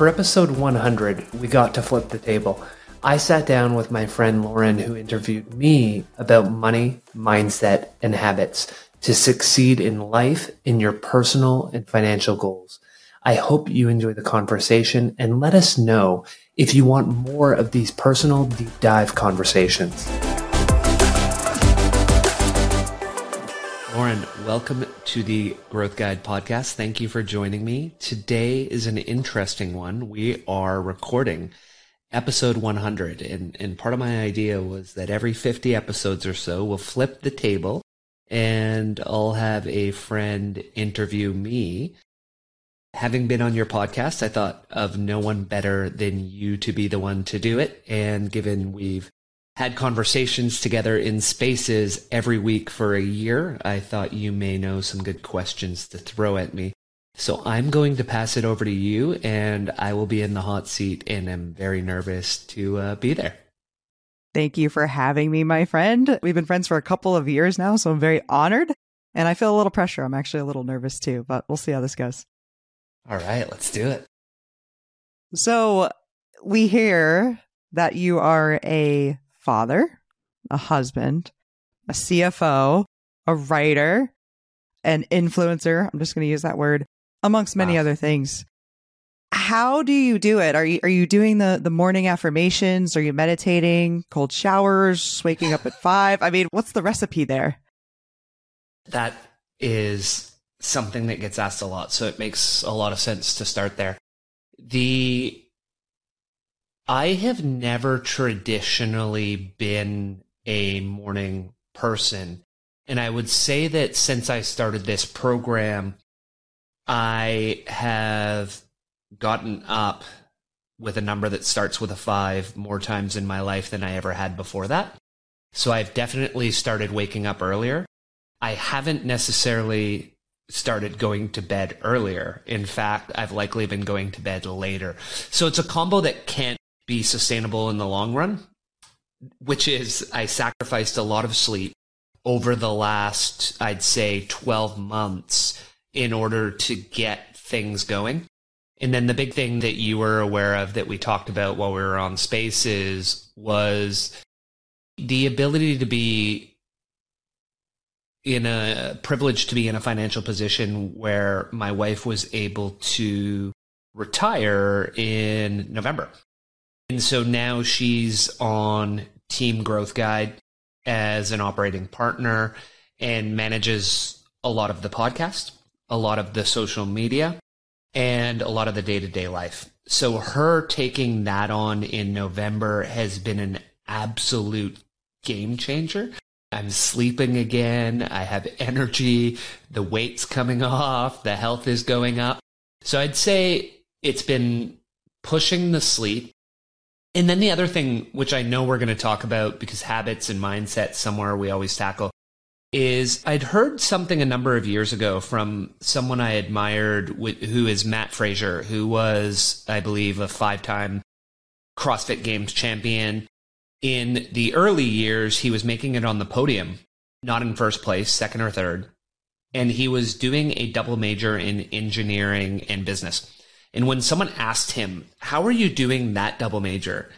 For episode 100, we got to flip the table. I sat down with my friend Lauren, who interviewed me about money, mindset, and habits to succeed in life, in your personal and financial goals. I hope you enjoy the conversation and let us know if you want more of these personal deep dive conversations. Lauren, welcome to the Growth Guide podcast. Thank you for joining me. Today is an interesting one. We are recording episode 100. And, and part of my idea was that every 50 episodes or so, we'll flip the table and I'll have a friend interview me. Having been on your podcast, I thought of no one better than you to be the one to do it. And given we've had conversations together in spaces every week for a year, I thought you may know some good questions to throw at me. So I'm going to pass it over to you, and I will be in the hot seat, and I'm very nervous to uh, be there. Thank you for having me, my friend. We've been friends for a couple of years now, so I'm very honored, and I feel a little pressure. I'm actually a little nervous too, but we'll see how this goes. All right, let's do it. So we hear that you are a father, a husband, a CFO, a writer, an influencer. I'm just going to use that word amongst many wow. other things. How do you do it? Are you are you doing the the morning affirmations? Are you meditating? Cold showers? Waking up at five? I mean, what's the recipe there? That is something that gets asked a lot, so it makes a lot of sense to start there. The I have never traditionally been a morning person. And I would say that since I started this program, I have gotten up with a number that starts with a five more times in my life than I ever had before that. So I've definitely started waking up earlier. I haven't necessarily started going to bed earlier. In fact, I've likely been going to bed later. So it's a combo that can't be sustainable in the long run, which is I sacrificed a lot of sleep over the last, I'd say, 12 months in order to get things going. And then the big thing that you were aware of that we talked about while we were on spaces was the ability to be in a privilege to be in a financial position where my wife was able to retire in November. And so now she's on Team Growth Guide as an operating partner and manages a lot of the podcast a lot of the social media and a lot of the day to day life. So her taking that on in November has been an absolute game changer. I'm sleeping again. I have energy. The weight's coming off. The health is going up. So I'd say it's been pushing the sleep. And then the other thing, which I know we're going to talk about because habits and mindset somewhere we always tackle, is I'd heard something a number of years ago from someone I admired who is Mat Fraser, who was, I believe, a five time CrossFit Games champion. In the early years, he was making it on the podium, not in first place, second or third. And he was doing a double major in engineering and business. And when someone asked him, How are you doing that double major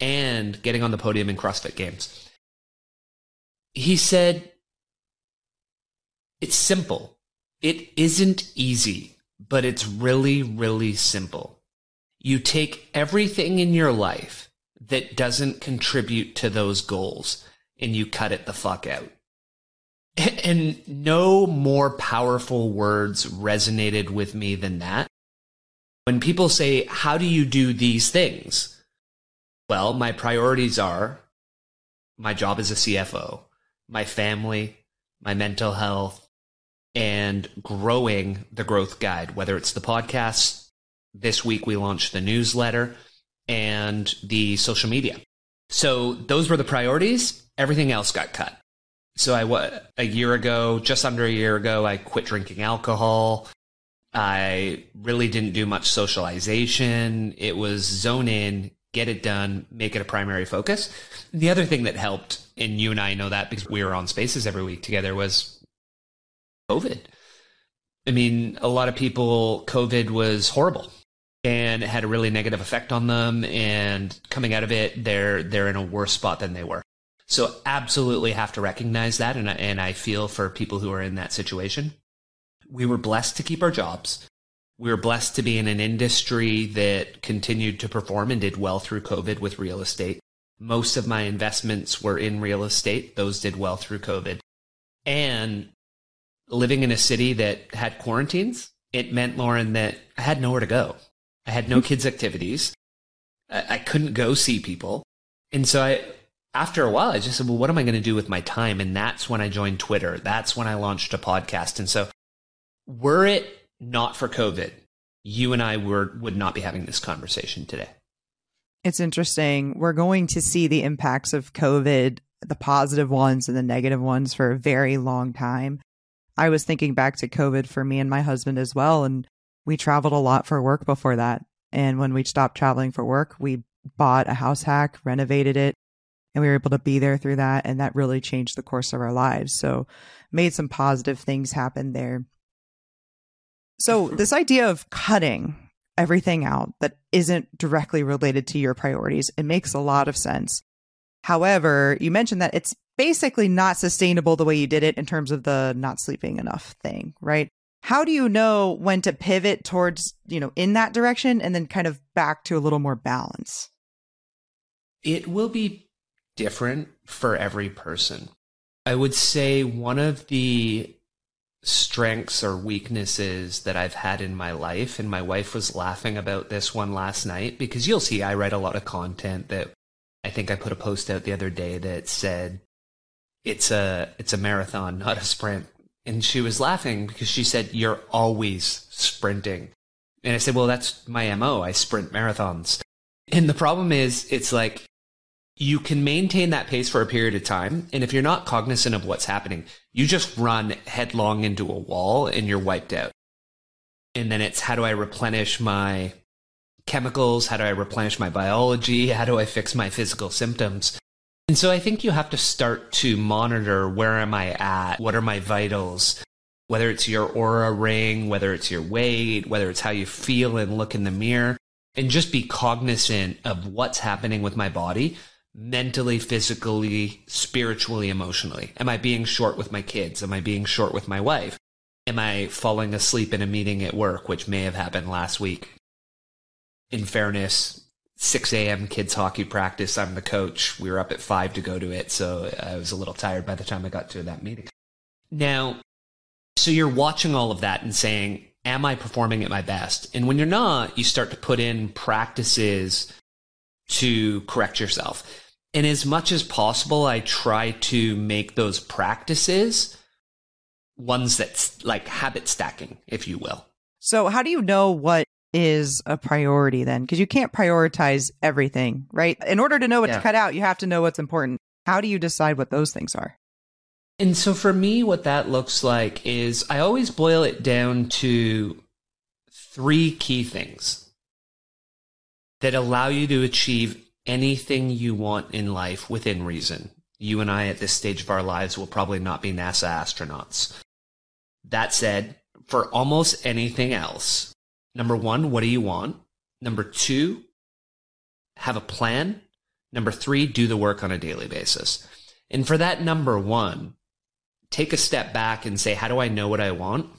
and getting on the podium in CrossFit Games? He said, it's simple. It isn't easy, but it's really, really simple. You take everything in your life that doesn't contribute to those goals and you cut it the fuck out. And no more powerful words resonated with me than that. When people say, How do you do these things? Well, my priorities are my job as a CFO, my family, my mental health, and growing the growth guide, whether it's the podcast. This week we launched the newsletter and the social media. So those were the priorities. Everything else got cut. So I a year ago, just under a year ago, I quit drinking alcohol. I really didn't do much socialization. It was zone in, get it done, make it a primary focus. The other thing that helped, and you and I know that because we were on spaces every week together, was COVID. I mean, a lot of people, COVID was horrible. and it had a really negative effect on them. And coming out of it, they're they're in a worse spot than they were. So absolutely have to recognize that, and I, and I feel for people who are in that situation. We were blessed to keep our jobs. We were blessed to be in an industry that continued to perform and did well through COVID with real estate. Most of my investments were in real estate; those did well through COVID. And living in a city that had quarantines, it meant Lauren that I had nowhere to go. I had no kids' activities. I, I couldn't go see people. And so I, after a while, I just said, well, what am I going to do with my time? And that's when I joined Twitter. That's when I launched a podcast. And so were it not for COVID, you and I were, would not be having this conversation today. It's interesting. We're going to see the impacts of COVID, the positive ones and the negative ones for a very long time. I was thinking back to COVID for me and my husband as well. And we traveled a lot for work before that. And when we stopped traveling for work, we bought a house hack, renovated it, and we were able to be there through that. And that really changed the course of our lives. So made some positive things happen there. So this idea of cutting everything out that isn't directly related to your priorities, it makes a lot of sense. However, you mentioned that it's basically not sustainable the way you did it in terms of the not sleeping enough thing, right? How do you know when to pivot towards, you know, in that direction and then kind of back to a little more balance? It will be different for every person. I would say one of the strengths or weaknesses that I've had in my life, and my wife was laughing about this one last night because you'll see I write a lot of content that I think I put a post out the other day that said it's a it's a marathon, not a sprint. And she was laughing because she said, You're always sprinting. And I said, Well, that's my MO. I sprint marathons. And the problem is, it's like you can maintain that pace for a period of time. And if you're not cognizant of what's happening, you just run headlong into a wall and you're wiped out. And then it's how do I replenish my chemicals? How do I replenish my biology? How do I fix my physical symptoms? And so I think you have to start to monitor where am I at? What are my vitals? Whether it's your Oura ring, whether it's your weight, whether it's how you feel and look in the mirror, and just be cognizant of what's happening with my body mentally, physically, spiritually, emotionally. Am I being short with my kids? Am I being short with my wife? Am I falling asleep in a meeting at work, which may have happened last week? In fairness, 6 a.m. kids hockey practice. I'm the coach. We were up at 5 to go to it, so I was a little tired by the time I got to that meeting. Now, so you're watching all of that and saying, Am I performing at my best? And when you're not, you start to put in practices to correct yourself. And as much as possible, I try to make those practices ones that's like habit stacking, if you will. So, how do you know what is a priority then? Because you can't prioritize everything, right? In order to know what yeah. to cut out, you have to know what's important. How do you decide what those things are? And so for me, what that looks like is I always boil it down to three key things that allow you to achieve anything you want in life within reason. You and I at this stage of our lives will probably not be NASA astronauts. That said, for almost anything else, Number one, what do you want? Number two, have a plan. Number three, do the work on a daily basis. And for that number one, take a step back and say, how do I know what I want?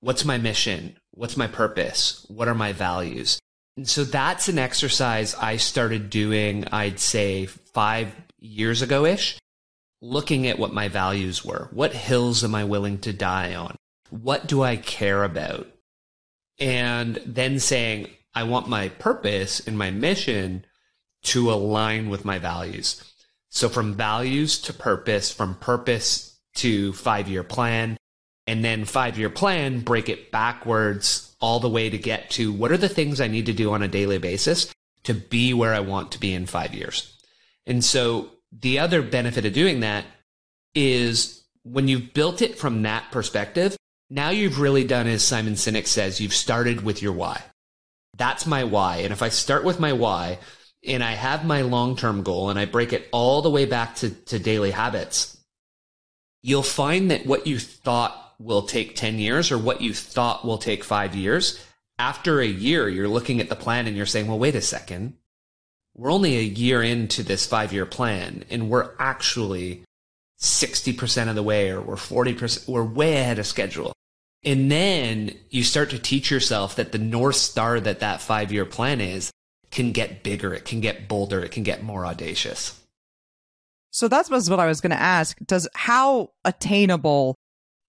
What's my mission? What's my purpose? What are my values? So that's an exercise I started doing, I'd say five years ago ish, looking at what my values were. What hills am I willing to die on? What do I care about? and then saying, I want my purpose and my mission to align with my values. So from values to purpose, from purpose to five year plan, and then five year plan, break it backwards all the way to get to what are the things I need to do on a daily basis to be where I want to be in five years. And so the other benefit of doing that is when you've built it from that perspective, now you've really done as Simon Sinek says, you've started with your why. That's my why. And if I start with my why and I have my long term goal and I break it all the way back to, to daily habits, you'll find that what you thought will take 10 years or what you thought will take five years after a year, you're looking at the plan and you're saying, well, wait a second. We're only a year into this five year plan and we're actually 60% of the way or we're 40%, we're way ahead of schedule. And then you start to teach yourself that the North Star that that five year plan is can get bigger, it can get bolder, it can get more audacious. So that's what I was going to ask. Does how attainable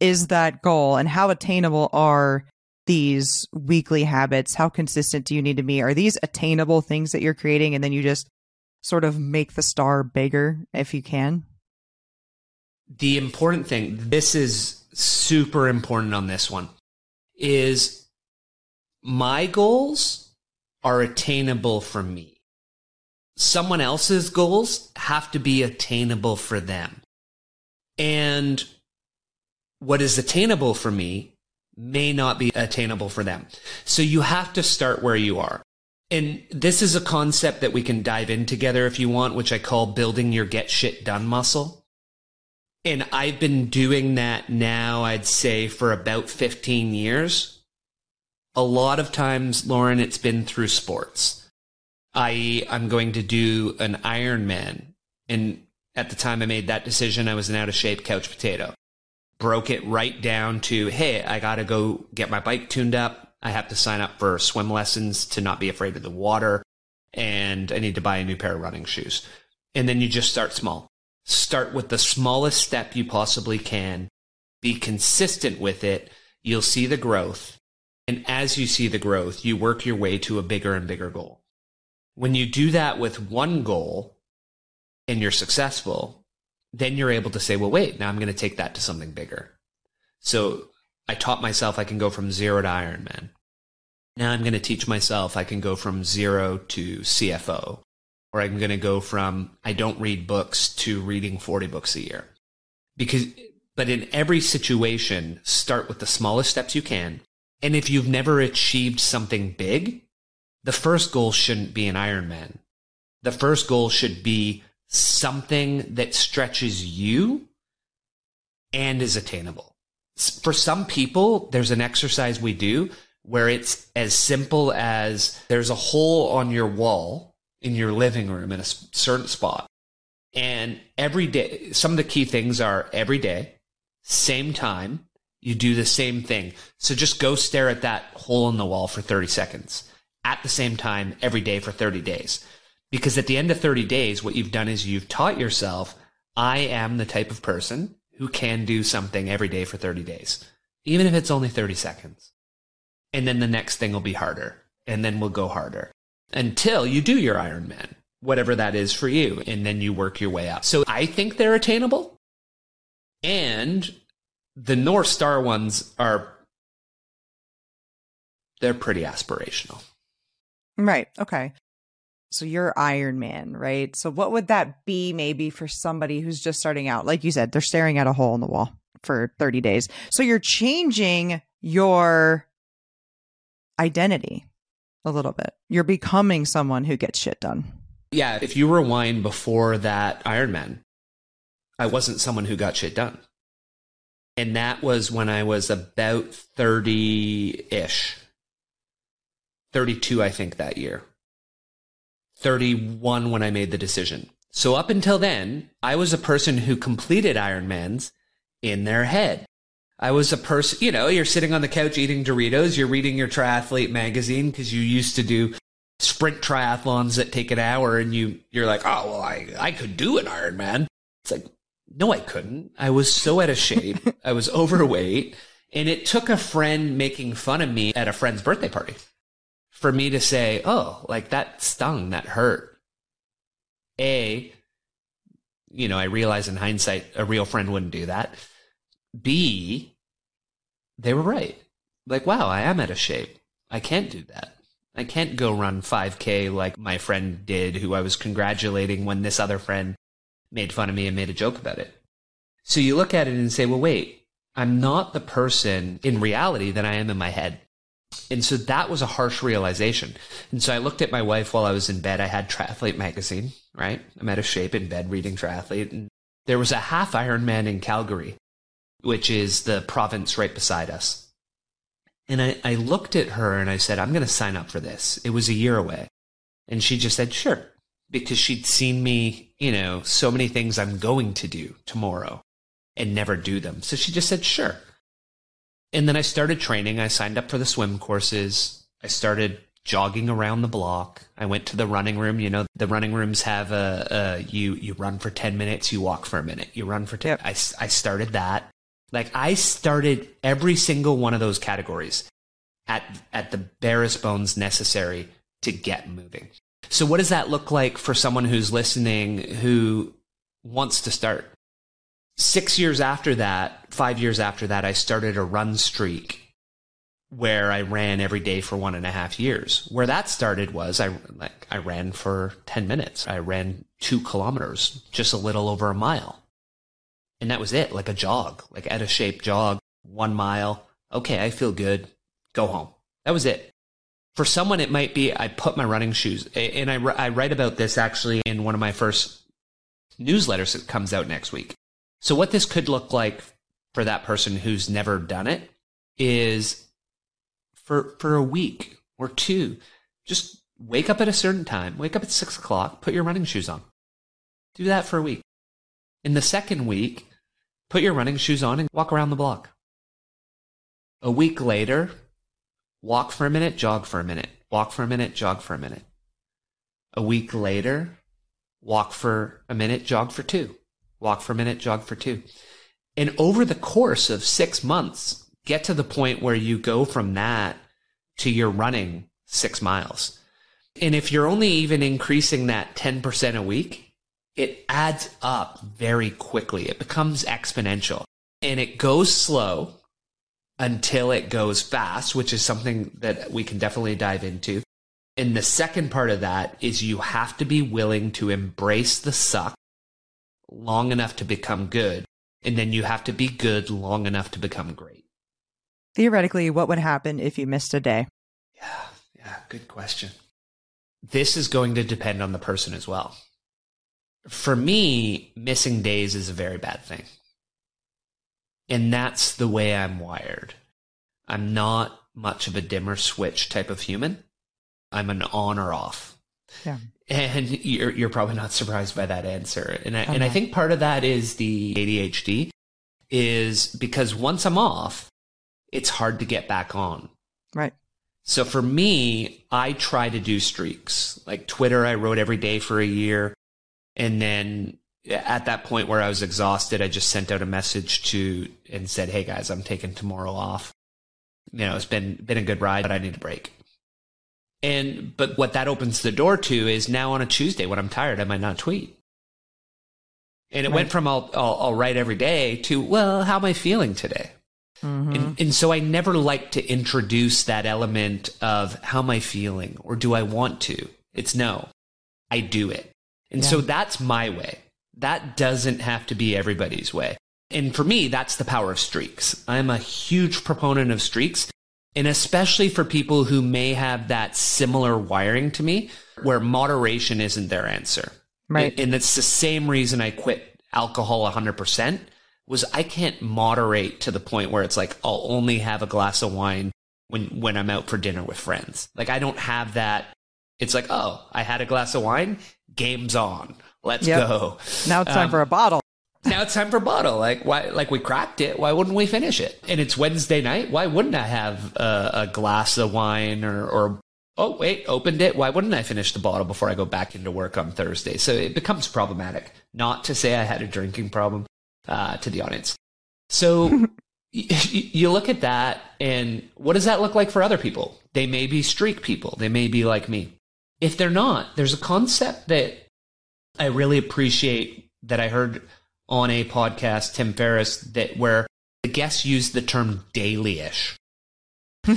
is that goal and how attainable are these weekly habits? How consistent do you need to be? Are these attainable things that you're creating and then you just sort of make the star bigger if you can? The important thing, this is super important on this one, is my goals are attainable for me. Someone else's goals have to be attainable for them. And what is attainable for me may not be attainable for them. So you have to start where you are. And this is a concept that we can dive in together if you want, which I call building your get shit done muscle. And I've been doing that now, I'd say, for about 15 years. A lot of times, Lauren, it's been through sports. i.e., I'm going to do an Ironman. And at the time I made that decision, I was an out of shape couch potato broke it right down to, hey, I got to go get my bike tuned up. I have to sign up for swim lessons to not be afraid of the water. And I need to buy a new pair of running shoes. And then you just start small. Start with the smallest step you possibly can. Be consistent with it. You'll see the growth. And as you see the growth, you work your way to a bigger and bigger goal. When you do that with one goal and you're successful, then you're able to say, well, wait, now I'm going to take that to something bigger. So I taught myself I can go from zero to Ironman. Now I'm going to teach myself I can go from zero to CFO, or I'm going to go from I don't read books to reading 40 books a year. Because, but in every situation, start with the smallest steps you can. And if you've never achieved something big, the first goal shouldn't be an Ironman. The first goal should be something that stretches you and is attainable. For some people, there's an exercise we do where it's as simple as there's a hole on your wall in your living room in a certain spot. And every day, some of the key things are every day, same time, you do the same thing. So just go stare at that hole in the wall for 30 seconds at the same time every day for 30 days. Because at the end of 30 days, what you've done is you've taught yourself, I am the type of person who can do something every day for 30 days, even if it's only 30 seconds. And then the next thing will be harder, and then we'll go harder until you do your Ironman, whatever that is for you, and then you work your way up. So I think they're attainable. And the North Star ones are, they're pretty aspirational. Right. Okay. So you're Ironman, right? So what would that be maybe for somebody who's just starting out? Like you said, they're staring at a hole in the wall for 30 days. So you're changing your identity a little bit. You're becoming someone who gets shit done. Yeah, if you rewind before that Ironman, I wasn't someone who got shit done. And that was when I was about 30 ish. 32, I think, that year. 31 when I made the decision. So up until then, I was a person who completed Ironmans in their head. I was a person, you know, you're sitting on the couch eating Doritos, you're reading your triathlete magazine because you used to do sprint triathlons that take an hour and you you're like, "Oh, well, I I could do an Ironman." It's like, "No, I couldn't. I was so out of shape. I was overweight." And it took a friend making fun of me at a friend's birthday party for me to say, oh, like that stung, that hurt. A, you know, I realize in hindsight, a real friend wouldn't do that. B, they were right. Like, wow, I am out of shape. I can't do that. I can't go run 5K like my friend did, who I was congratulating when this other friend made fun of me and made a joke about it. So you look at it and say, well, wait, I'm not the person in reality that I am in my head. And so that was a harsh realization. And so I looked at my wife while I was in bed. I had Triathlete magazine, right? I'm out of shape in bed reading Triathlete. And there was a half Ironman in Calgary, which is the province right beside us. And I, I looked at her and I said, I'm going to sign up for this. It was a year away. And she just said, sure, because she'd seen me, you know, so many things I'm going to do tomorrow and never do them. So she just said, sure. And then I started training. I signed up for the swim courses. I started jogging around the block. I went to the running room. You know, the running rooms have a, a you you run for ten minutes, you walk for a minute, you run for ten. I I started that. Like I started every single one of those categories at at the barest bones necessary to get moving. So what does that look like for someone who's listening who wants to start? Six years after that, five years after that, I started a run streak where I ran every day for one and a half years. Where that started was I like I ran for ten minutes. I ran two kilometers, just a little over a mile, and that was it. Like a jog, like at a shape jog, one mile. Okay, I feel good. Go home. That was it. For someone, it might be I put my running shoes, and I I write about this actually in one of my first newsletters that comes out next week. So what this could look like for that person who's never done it is for for a week or two. Just wake up at a certain time. Wake up at six o'clock. Put your running shoes on. Do that for a week. In the second week, put your running shoes on and walk around the block. A week later, walk for a minute, jog for a minute. Walk for a minute, jog for a minute. A week later, walk for a minute, jog for two. Walk for a minute, jog for two. And over the course of six months, get to the point where you go from that to your running six miles. And if you're only even increasing that 10% a week, it adds up very quickly. It becomes exponential and it goes slow until it goes fast, which is something that we can definitely dive into. And the second part of that is you have to be willing to embrace the suck long enough to become good. And then you have to be good long enough to become great theoretically, what would happen if you missed a day? Yeah, yeah, good question. This is going to depend on the person as well. For me, missing days is a very bad thing. And that's the way I'm wired. I'm not much of a dimmer switch type of human. I'm an on or off. Yeah. And you're you're probably not surprised by that answer. And I, okay. and I think part of that is the ADHD is because once I'm off, it's hard to get back on. Right. So for me, I try to do streaks. Like Twitter, I wrote every day for a year. And then at that point where I was exhausted, I just sent out a message to and said, Hey guys, I'm taking tomorrow off. You know, it's been been a good ride, but I need a break. And but what that opens the door to is now on a Tuesday when I'm tired, I might not tweet. And it right. went from I'll, I'll, I'll write every day to well, how am I feeling today? Mm-hmm. And, and so I never like to introduce that element of how am I feeling or do I want to? It's no, I do it. And yeah. so that's my way. That doesn't have to be everybody's way. And for me, that's the power of streaks. I'm a huge proponent of streaks. And especially for people who may have that similar wiring to me, where moderation isn't their answer. Right. And, and it's the same reason I quit alcohol 100% was I can't moderate to the point where it's like I'll only have a glass of wine when when I'm out for dinner with friends. Like I don't have that. It's like, oh, I had a glass of wine, game's on. Let's yep. go. Now it's time um, for a bottle. Now it's time for bottle. Like why? Like we cracked it. Why wouldn't we finish it? And it's Wednesday night. Why wouldn't I have a, a glass of wine or, or oh wait, opened it. Why wouldn't I finish the bottle before I go back into work on Thursday? So it becomes problematic. Not to say I had a drinking problem, uh, to the audience. So you look at that, and what does that look like for other people? They may be streak people. They may be like me. If they're not, there's a concept that I really appreciate that I heard on a podcast, Tim Ferriss, that where the guests use the term daily-ish.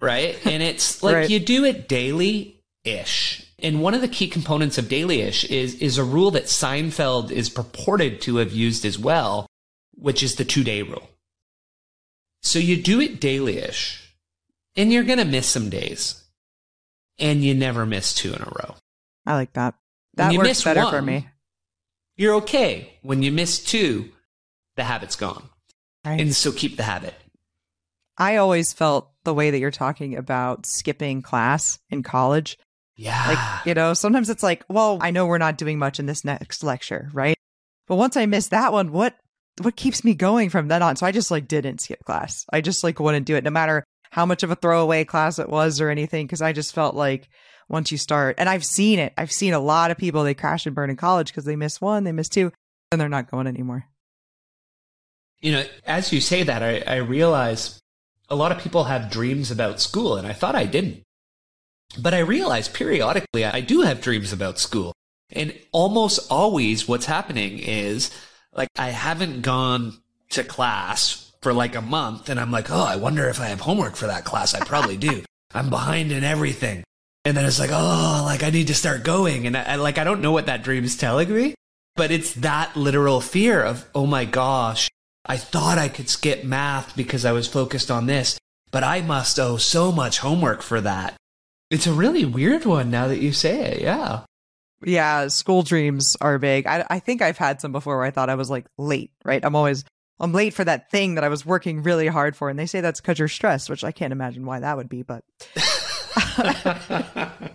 right? And it's like right. you do it daily ish. And one of the key components of dailyish is is a rule that Seinfeld is purported to have used as well, which is the two day rule. So you do it dailyish, and you're gonna miss some days, and you never miss two in a row. I like that. That works better one, for me. You're okay. When you miss two, the habit's gone, right. and so keep the habit. I always felt the way that you're talking about skipping class in college. Yeah. Like, you know, sometimes it's like, well, I know we're not doing much in this next lecture, right? But once I miss that one, what what keeps me going from then on? So I just like didn't skip class. I just like wouldn't do it no matter how much of a throwaway class it was or anything because I just felt like once you start and I've seen it. I've seen a lot of people they crash and burn in college because they miss one, they miss two, and they're not going anymore. You know, as you say that, I, I realize a lot of people have dreams about school, and I thought I didn't. But I realize periodically I do have dreams about school. And almost always what's happening is like I haven't gone to class for like a month and I'm like, oh, I wonder if I have homework for that class. I probably do. I'm behind in everything. And then it's like, oh, like I need to start going. And I, I like, I don't know what that dream is telling me, but it's that literal fear of, oh my gosh, I thought I could skip math because I was focused on this, but I must owe so much homework for that. It's a really weird one now that you say it. Yeah. Yeah, school dreams are big. I, I think I've had some before where I thought I was like late, right? I'm always I'm late for that thing that I was working really hard for, and they say that's because you're stressed, which I can't imagine why that would be. But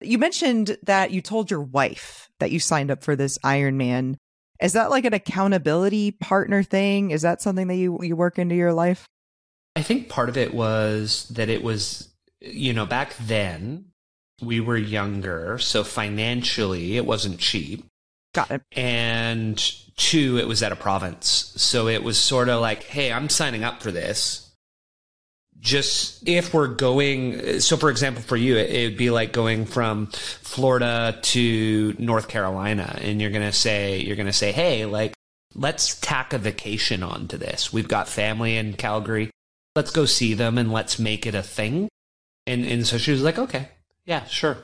you mentioned that you told your wife that you signed up for this Ironman. Is that like an accountability partner thing? Is that something that you you work into your life? I think part of it was that it was, you know, back then we were younger, so financially it wasn't cheap. Got it. And two, it was at a province. So it was sort of like, hey, I'm signing up for this. Just if we're going, so for example, for you, it would be like going from Florida to North Carolina, and you're to say, you're to say, hey, like, let's tack a vacation onto this. We've got family in Calgary. Let's go see them and let's make it a thing. And, and so she was like, okay, yeah, sure.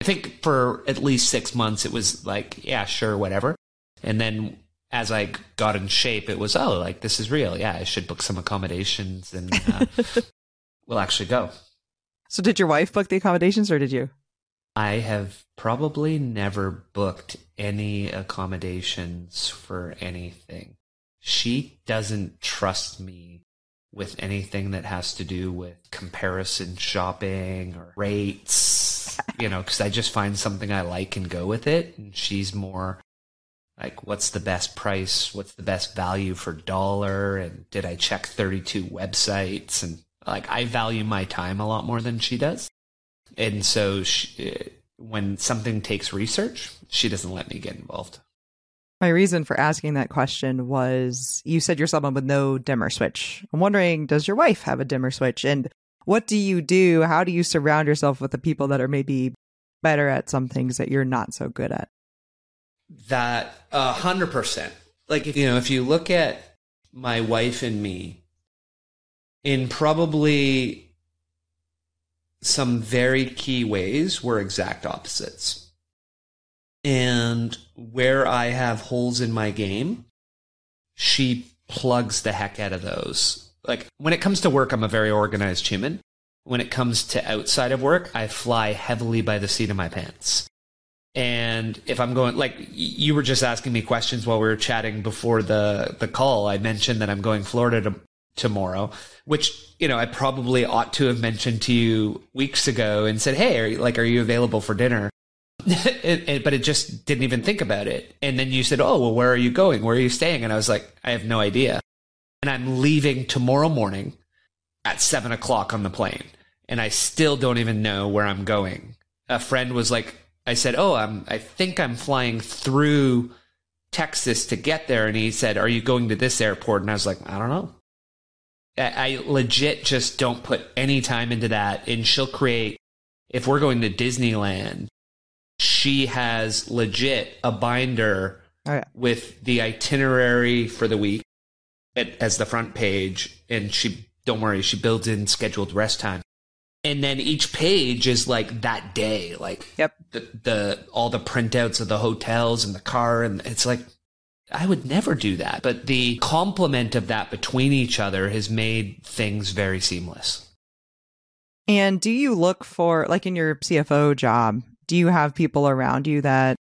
I think for at least six months, it was like, yeah, sure, whatever. And then as I got in shape, it was, oh, like this is real. Yeah, I should book some accommodations and uh, we'll actually go. So, did your wife book the accommodations or did you? I have probably never booked any accommodations for anything. She doesn't trust me with anything that has to do with comparison shopping or rates, you know, because I just find something I like and go with it. And she's more like, what's the best price? What's the best value for dollar? And did I check 32 websites? And like, I value my time a lot more than she does. And so she, uh, when something takes research, she doesn't let me get involved. My reason for asking that question was you said you're someone with no dimmer switch. I'm wondering, does your wife have a dimmer switch? And what do you do? How do you surround yourself with the people that are maybe better at some things that you're not so good at? That a hundred percent. Like if you know, if you look at my wife and me in probably some very key ways, we're exact opposites. And where I have holes in my game, she plugs the heck out of those. Like when it comes to work, I'm a very organized human. When it comes to outside of work, I fly heavily by the seat of my pants. And if I'm going, like you were just asking me questions while we were chatting before the, the call, I mentioned that I'm going Florida to, tomorrow, which, you know, I probably ought to have mentioned to you weeks ago and said, Hey, are, you, like, are you available for dinner? it, it, but it just didn't even think about it. And then you said, "Oh, well, where are you going? Where are you staying?" And I was like, "I have no idea." And I'm leaving tomorrow morning at seven o'clock on the plane, and I still don't even know where I'm going. A friend was like, "I said, oh, I'm. I think I'm flying through Texas to get there," and he said, "Are you going to this airport?" And I was like, "I don't know." I, I legit just don't put any time into that, and she'll create. If we're going to Disneyland, she has legit a binder oh, yeah. with the itinerary for the week as the front page. And she, don't worry, she builds in scheduled rest time. And then each page is like that day, like yep. the, the all the printouts of the hotels and the car, and it's like I would never do that. But the complement of that between each other has made things very seamless. And do you look for, like in your CFO job, do you have people around you that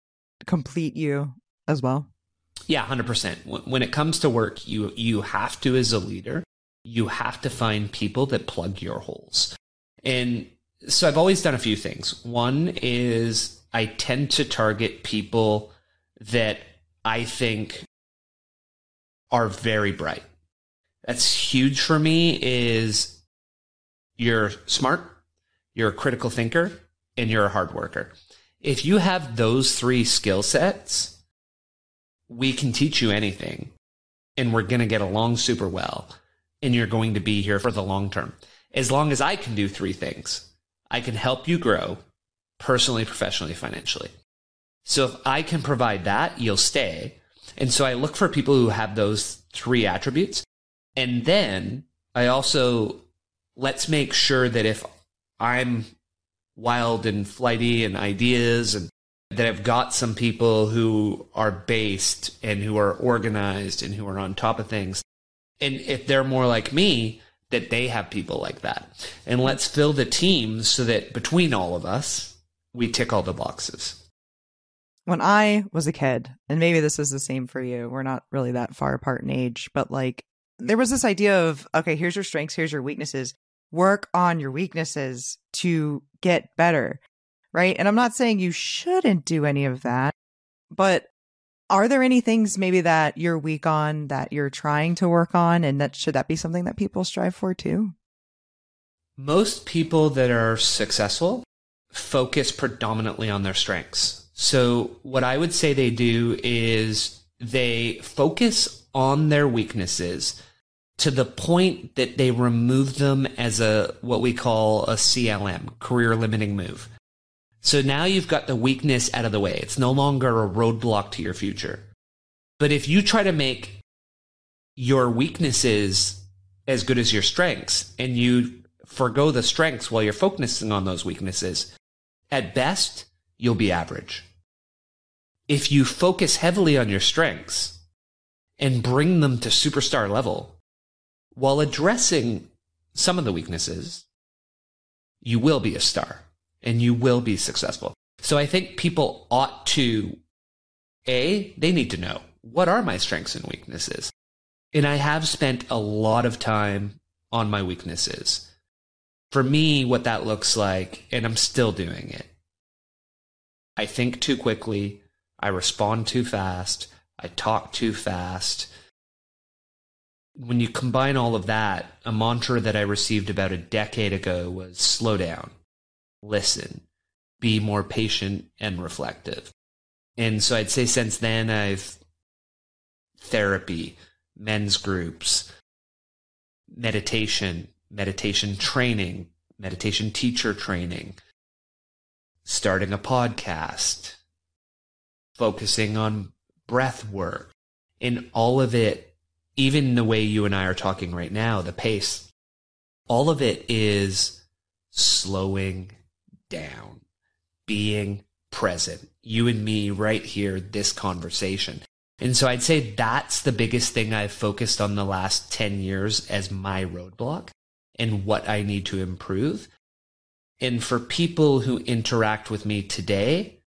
complete you as well? Yeah, 100%. When it comes to work, you you have to as a leader you have to find people that plug your holes. And so I've always done a few things. One is I tend to target people that I think are very bright. That's huge for me is you're smart, you're a critical thinker, and you're a hard worker. If you have those three skill sets, we can teach you anything and we're going to get along super well and you're going to be here for the long term. As long as I can do three things, I can help you grow personally, professionally, financially. So if I can provide that, you'll stay. And so I look for people who have those three attributes. And then I also let's make sure that if I'm wild and flighty and ideas and that I've got some people who are based and who are organized and who are on top of things. And if they're more like me, that they have people like that. And let's fill the teams so that between all of us, we tick all the boxes. When I was a kid, and maybe this is the same for you, we're not really that far apart in age, but like there was this idea of, okay, here's your strengths, here's your weaknesses. Work on your weaknesses to get better right? And I'm not saying you shouldn't do any of that, but are there any things maybe that you're weak on that you're trying to work on and that should that be something that people strive for too? Most people that are successful focus predominantly on their strengths. So what I would say they do is they focus on their weaknesses to the point that they remove them as a what we call a CLM, career limiting move. So now you've got the weakness out of the way. It's no longer a roadblock to your future. But if you try to make your weaknesses as good as your strengths and you forego the strengths while you're focusing on those weaknesses, at best, you'll be average. If you focus heavily on your strengths and bring them to superstar level while addressing some of the weaknesses, you will be a star and you will be successful. So I think people ought to, A, they need to know what are my strengths and weaknesses? And I have spent a lot of time on my weaknesses. For me, what that looks like, and I'm still doing it. I think too quickly. I respond too fast. I talk too fast. When you combine all of that, a mantra that I received about a decade ago was slow down listen, be more patient and reflective. And so I'd say since then, I've therapy, men's groups, meditation, meditation training, meditation teacher training, starting a podcast, focusing on breath work, and all of it, even the way you and I are talking right now, the pace, all of it is slowing down, being present, you and me right here, this conversation. And so I'd say that's the biggest thing I've focused on the last 10 years as my roadblock and what I need to improve. And for people who interact with me today,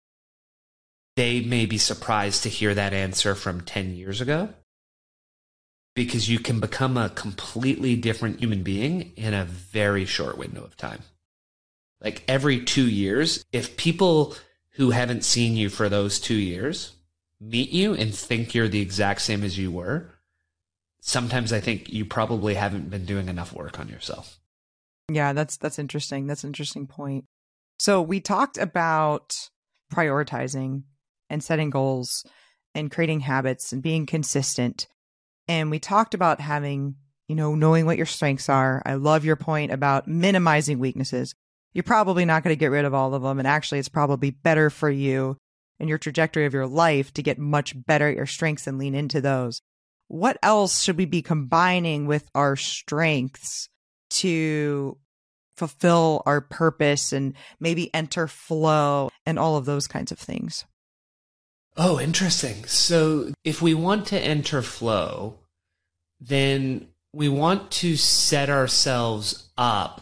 they may be surprised to hear that answer from 10 years ago because you can become a completely different human being in a very short window of time like every two years, if people who haven't seen you for those two years meet you and think you're the exact same as you were, sometimes I think you probably haven't been doing enough work on yourself. Yeah, that's that's interesting. That's an interesting point. So we talked about prioritizing and setting goals and creating habits and being consistent. And we talked about having, you know, knowing what your strengths are. I love your point about minimizing weaknesses you're probably not going to get rid of all of them. And actually, it's probably better for you and your trajectory of your life to get much better at your strengths and lean into those. What else should we be combining with our strengths to fulfill our purpose and maybe enter flow and all of those kinds of things? Oh, interesting. So if we want to enter flow, then we want to set ourselves up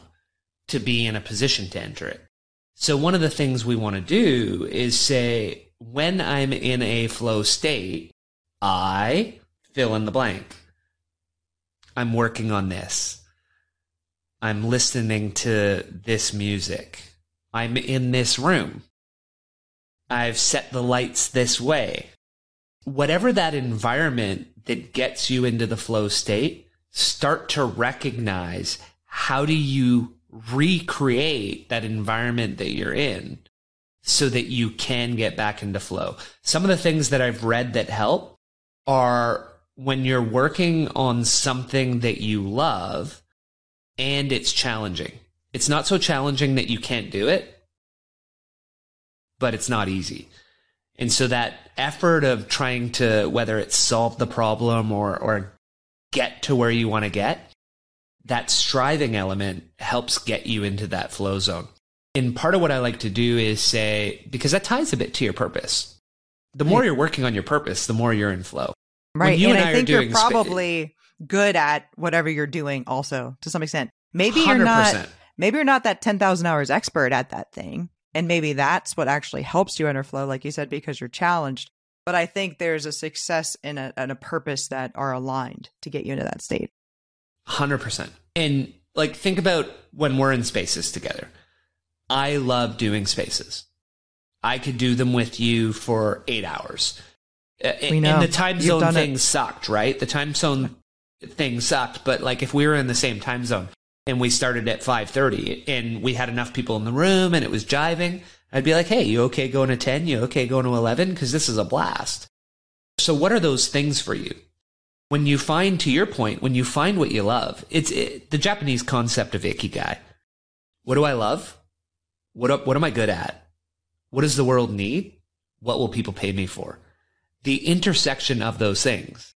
to be in a position to enter it. So one of the things we want to do is say, when I'm in a flow state, I fill in the blank. I'm working on this. I'm listening to this music. I'm in this room. I've set the lights this way. Whatever that environment that gets you into the flow state, start to recognize how do you recreate that environment that you're in so that you can get back into flow. Some of the things that I've read that help are when you're working on something that you love and it's challenging. It's not so challenging that you can't do it, but it's not easy. And so that effort of trying to, whether it's solve the problem or, or get to where you want to get, that striving element helps get you into that flow zone. And part of what I like to do is say, because that ties a bit to your purpose. The more you're working on your purpose, the more you're in flow. Right. and, and I, I think you're probably sp- good at whatever you're doing also to some extent. Maybe you are not maybe you're not that 10,000 hours expert at that thing. And maybe that's what actually helps you enter flow, like you said, because you're challenged. But I think there's a success in a, and a purpose that are aligned to get you into that state. 100%. And like, think about when we're in spaces together. I love doing spaces. I could do them with you for eight hours. Uh, we know. And the time zone thing it. sucked, right? The time zone thing sucked. But like, if we were in the same time zone, and we started at 5.30 and we had enough people in the room and it was jiving, I'd be like, hey, you okay going to 10? You okay going to 11? Because this is a blast. So what are those things for you? When you find, to your point, when you find what you love, it's it, the Japanese concept of ikigai. What do I love? What, what am I good at? What does the world need? What will people pay me for? The intersection of those things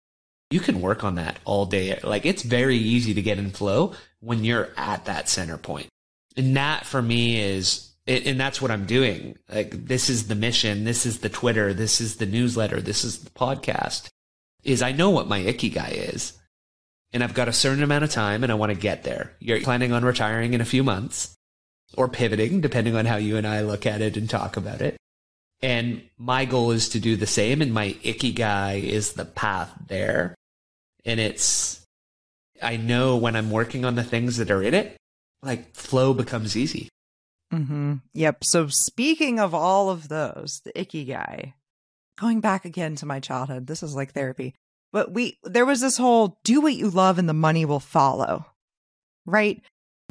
you can work on that all day. Like it's very easy to get in flow when you're at that center point. And that for me is, and that's what I'm doing. Like this is the mission. This is the Twitter. This is the newsletter. This is the podcast is I know what my ikigai is and I've got a certain amount of time and I want to get there. You're planning on retiring in a few months or pivoting, depending on how you and I look at it and talk about it. And my goal is to do the same. And my ikigai is the path there and it's I know when I'm working on the things that are in it, like flow becomes easy. Mm-hmm. Yep. So speaking of all of those, the ikigai, going back again to my childhood, this is like therapy. But we there was this whole do what you love and the money will follow. Right?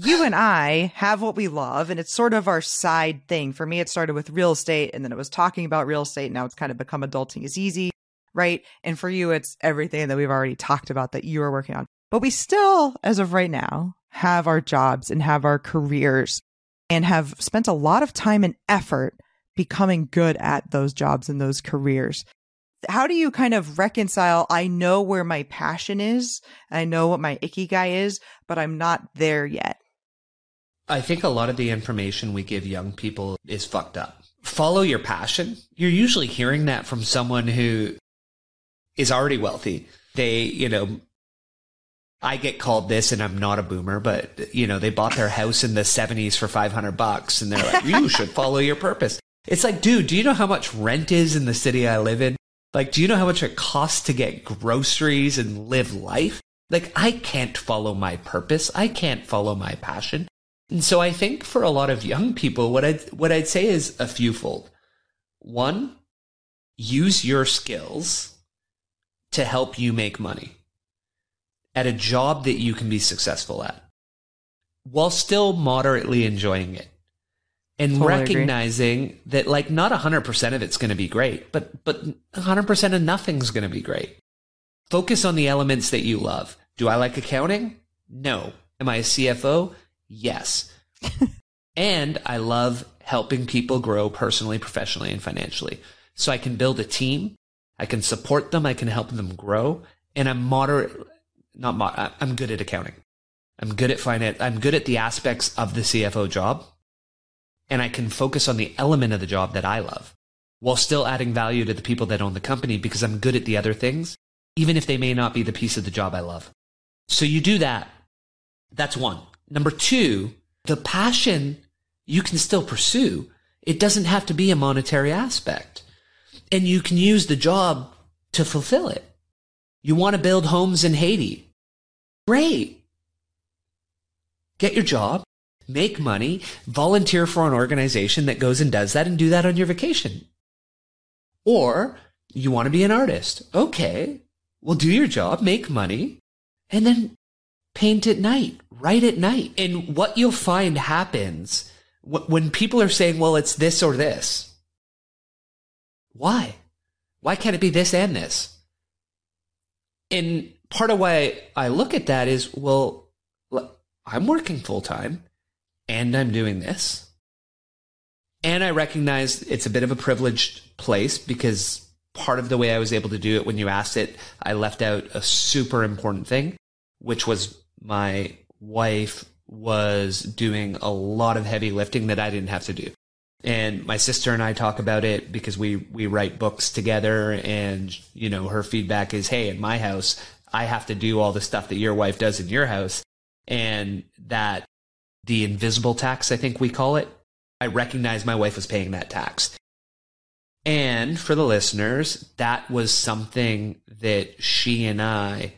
You and I have what we love, and it's sort of our side thing. For me, it started with real estate, and then it was talking about real estate. Now it's kind of become adulting is easy right? And for you, it's everything that we've already talked about that you are working on. But we still, as of right now, have our jobs and have our careers and have spent a lot of time and effort becoming good at those jobs and those careers. How do you kind of reconcile? I know where my passion is, I know what my ikigai is, but I'm not there yet. I think a lot of the information we give young people is fucked up. Follow your passion. You're usually hearing that from someone who is already wealthy. They, you know, I get called this and I'm not a boomer, but you know, they bought their house in the 70s for 500 bucks and they're like, you should follow your purpose. It's like, dude, do you know how much rent is in the city I live in? Like, do you know how much it costs to get groceries and live life? Like, I can't follow my purpose. I can't follow my passion. And so I think for a lot of young people, what I'd, what I'd say is a fewfold. One, use your skills to help you make money at a job that you can be successful at while still moderately enjoying it and totally recognizing agree. that like not 100% of it's going to be great but but 100% of nothing's going to be great focus on the elements that you love do i like accounting no am i a cfo yes and i love helping people grow personally professionally and financially so i can build a team I can support them. I can help them grow. And I'm moderate, not mod, I'm good at accounting. I'm good at finance. I'm good at the aspects of the CFO job. And I can focus on the element of the job that I love while still adding value to the people that own the company because I'm good at the other things, even if they may not be the piece of the job I love. So you do that. That's one. Number two, the passion you can still pursue. It doesn't have to be a monetary aspect and you can use the job to fulfill it. You want to build homes in Haiti. Great. Get your job, make money, volunteer for an organization that goes and does that and do that on your vacation. Or you want to be an artist. Okay. Well, do your job, make money, and then paint at night, write at night. And what you'll find happens when people are saying, well, it's this or this. Why? Why can't it be this and this? And part of why I look at that is, well, I'm working full time and I'm doing this. And I recognize it's a bit of a privileged place because part of the way I was able to do it when you asked it, I left out a super important thing, which was my wife was doing a lot of heavy lifting that I didn't have to do. And my sister and I talk about it because we, we write books together and, you know, her feedback is, Hey, in my house, I have to do all the stuff that your wife does in your house. And that the invisible tax, I think we call it, I recognize my wife was paying that tax. And for the listeners, that was something that she and I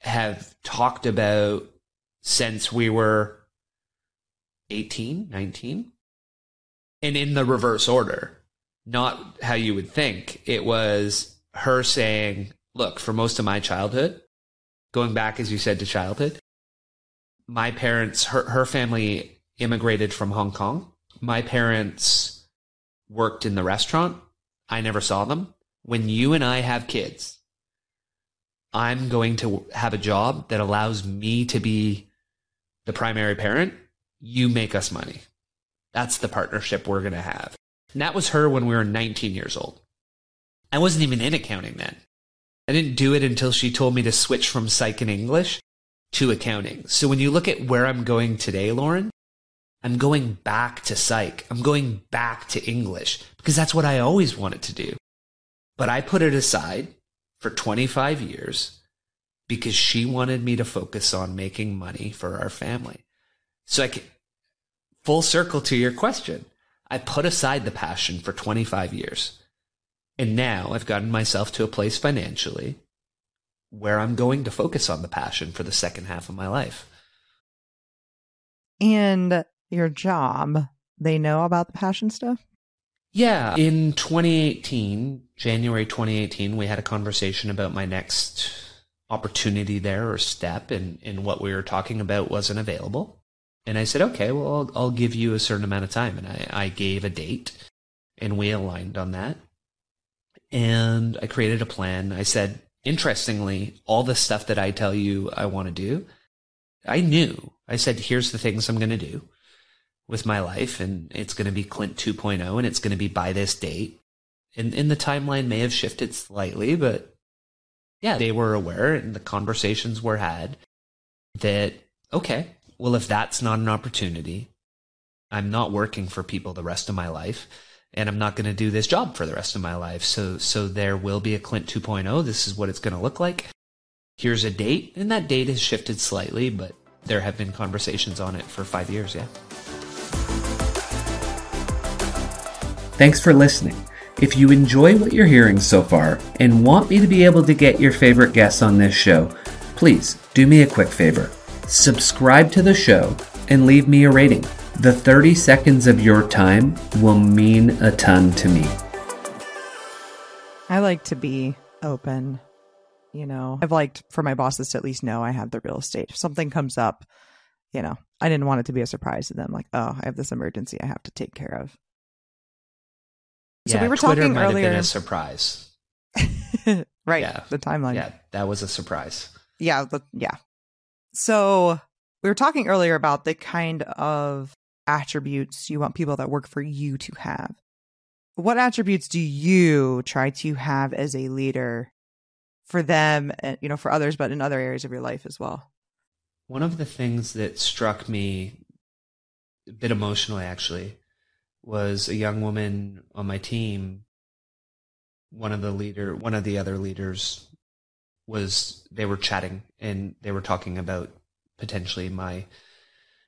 have talked about since we were 18, 19. And in the reverse order, not how you would think. It was her saying, look, for most of my childhood, going back, as you said, to childhood, my parents, her, her family immigrated from Hong Kong. My parents worked in the restaurant. I never saw them. When you and I have kids, I'm going to have a job that allows me to be the primary parent. You make us money. That's the partnership we're going to have. And that was her when we were 19 years old. I wasn't even in accounting then. I didn't do it until she told me to switch from psych and English to accounting. So when you look at where I'm going today, Lauren, I'm going back to psych. I'm going back to English because that's what I always wanted to do. But I put it aside for 25 years because she wanted me to focus on making money for our family. So I can, full circle to your question. I put aside the passion for 25 years. And now I've gotten myself to a place financially where I'm going to focus on the passion for the second half of my life. And your job, they know about the passion stuff? Yeah. In 2018, January 2018, we had a conversation about my next opportunity there or step, and, and what we were talking about wasn't available. And I said, okay, well, I'll, I'll give you a certain amount of time. And I, I gave a date, and we aligned on that. And I created a plan. I said, interestingly, all the stuff that I tell you I want to do, I knew. I said, here's the things I'm going to do with my life, and it's going to be Clint 2.0, and it's going to be by this date. And, and the timeline may have shifted slightly, but yeah, they were aware, and the conversations were had that, okay, well, if that's not an opportunity, I'm not working for people the rest of my life and I'm not going to do this job for the rest of my life. So, so there will be a Clint 2.0. This is what it's going to look like. Here's a date, and that date has shifted slightly, but there have been conversations on it for five years. Yeah. Thanks for listening. If you enjoy what you're hearing so far and want me to be able to get your favorite guests on this show, please do me a quick favor. Subscribe to the show and leave me a rating. The 30 seconds of your time will mean a ton to me. I like to be open. You know, I've liked for my bosses to at least know I have the real estate. If something comes up, you know, I didn't want it to be a surprise to them. Like, oh, I have this emergency I have to take care of. So yeah, we were Twitter talking earlier. Have been a surprise, right? Yeah, the timeline. Yeah, that was a surprise. Yeah, the, yeah. So we were talking earlier about the kind of attributes you want people that work for you to have. What attributes do you try to have as a leader for them, and, you know, for others, but in other areas of your life as well? One of the things that struck me a bit emotionally, actually, was a young woman on my team. One of the leader, one of the other leaders, was they were chatting and they were talking about potentially my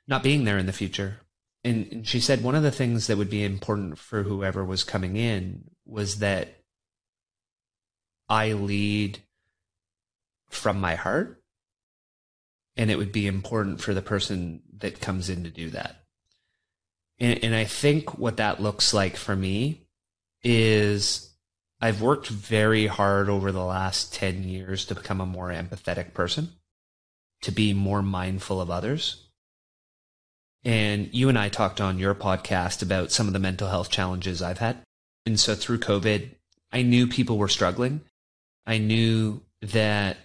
not being there in the future and, and she said one of the things that would be important for whoever was coming in was that I lead from my heart and it would be important for the person that comes in to do that. And, and I think what that looks like for me is I've worked very hard over the last 10 years to become a more empathetic person, to be more mindful of others. And you and I talked on your podcast about some of the mental health challenges I've had. And so through COVID, I knew people were struggling. I knew that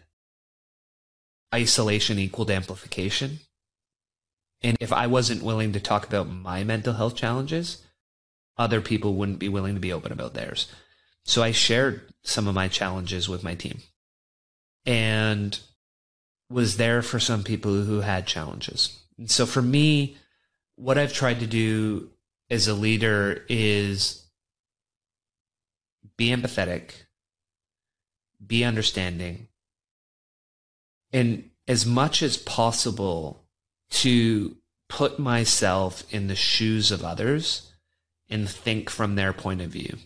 isolation equaled amplification. And if I wasn't willing to talk about my mental health challenges, other people wouldn't be willing to be open about theirs. So I shared some of my challenges with my team and was there for some people who had challenges. And so for me, what I've tried to do as a leader is be empathetic, be understanding, and as much as possible to put myself in the shoes of others and think from their point of view.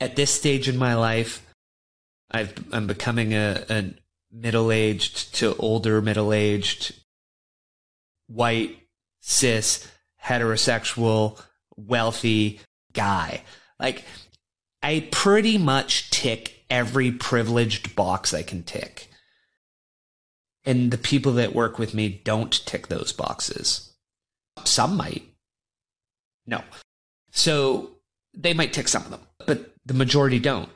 At this stage in my life, i am becoming a, a middle aged to older middle aged, white, cis, heterosexual, wealthy guy. Like, I pretty much tick every privileged box I can tick and the people that work with me don't tick those boxes. Some might. No. So they might tick some of them, but the majority don't.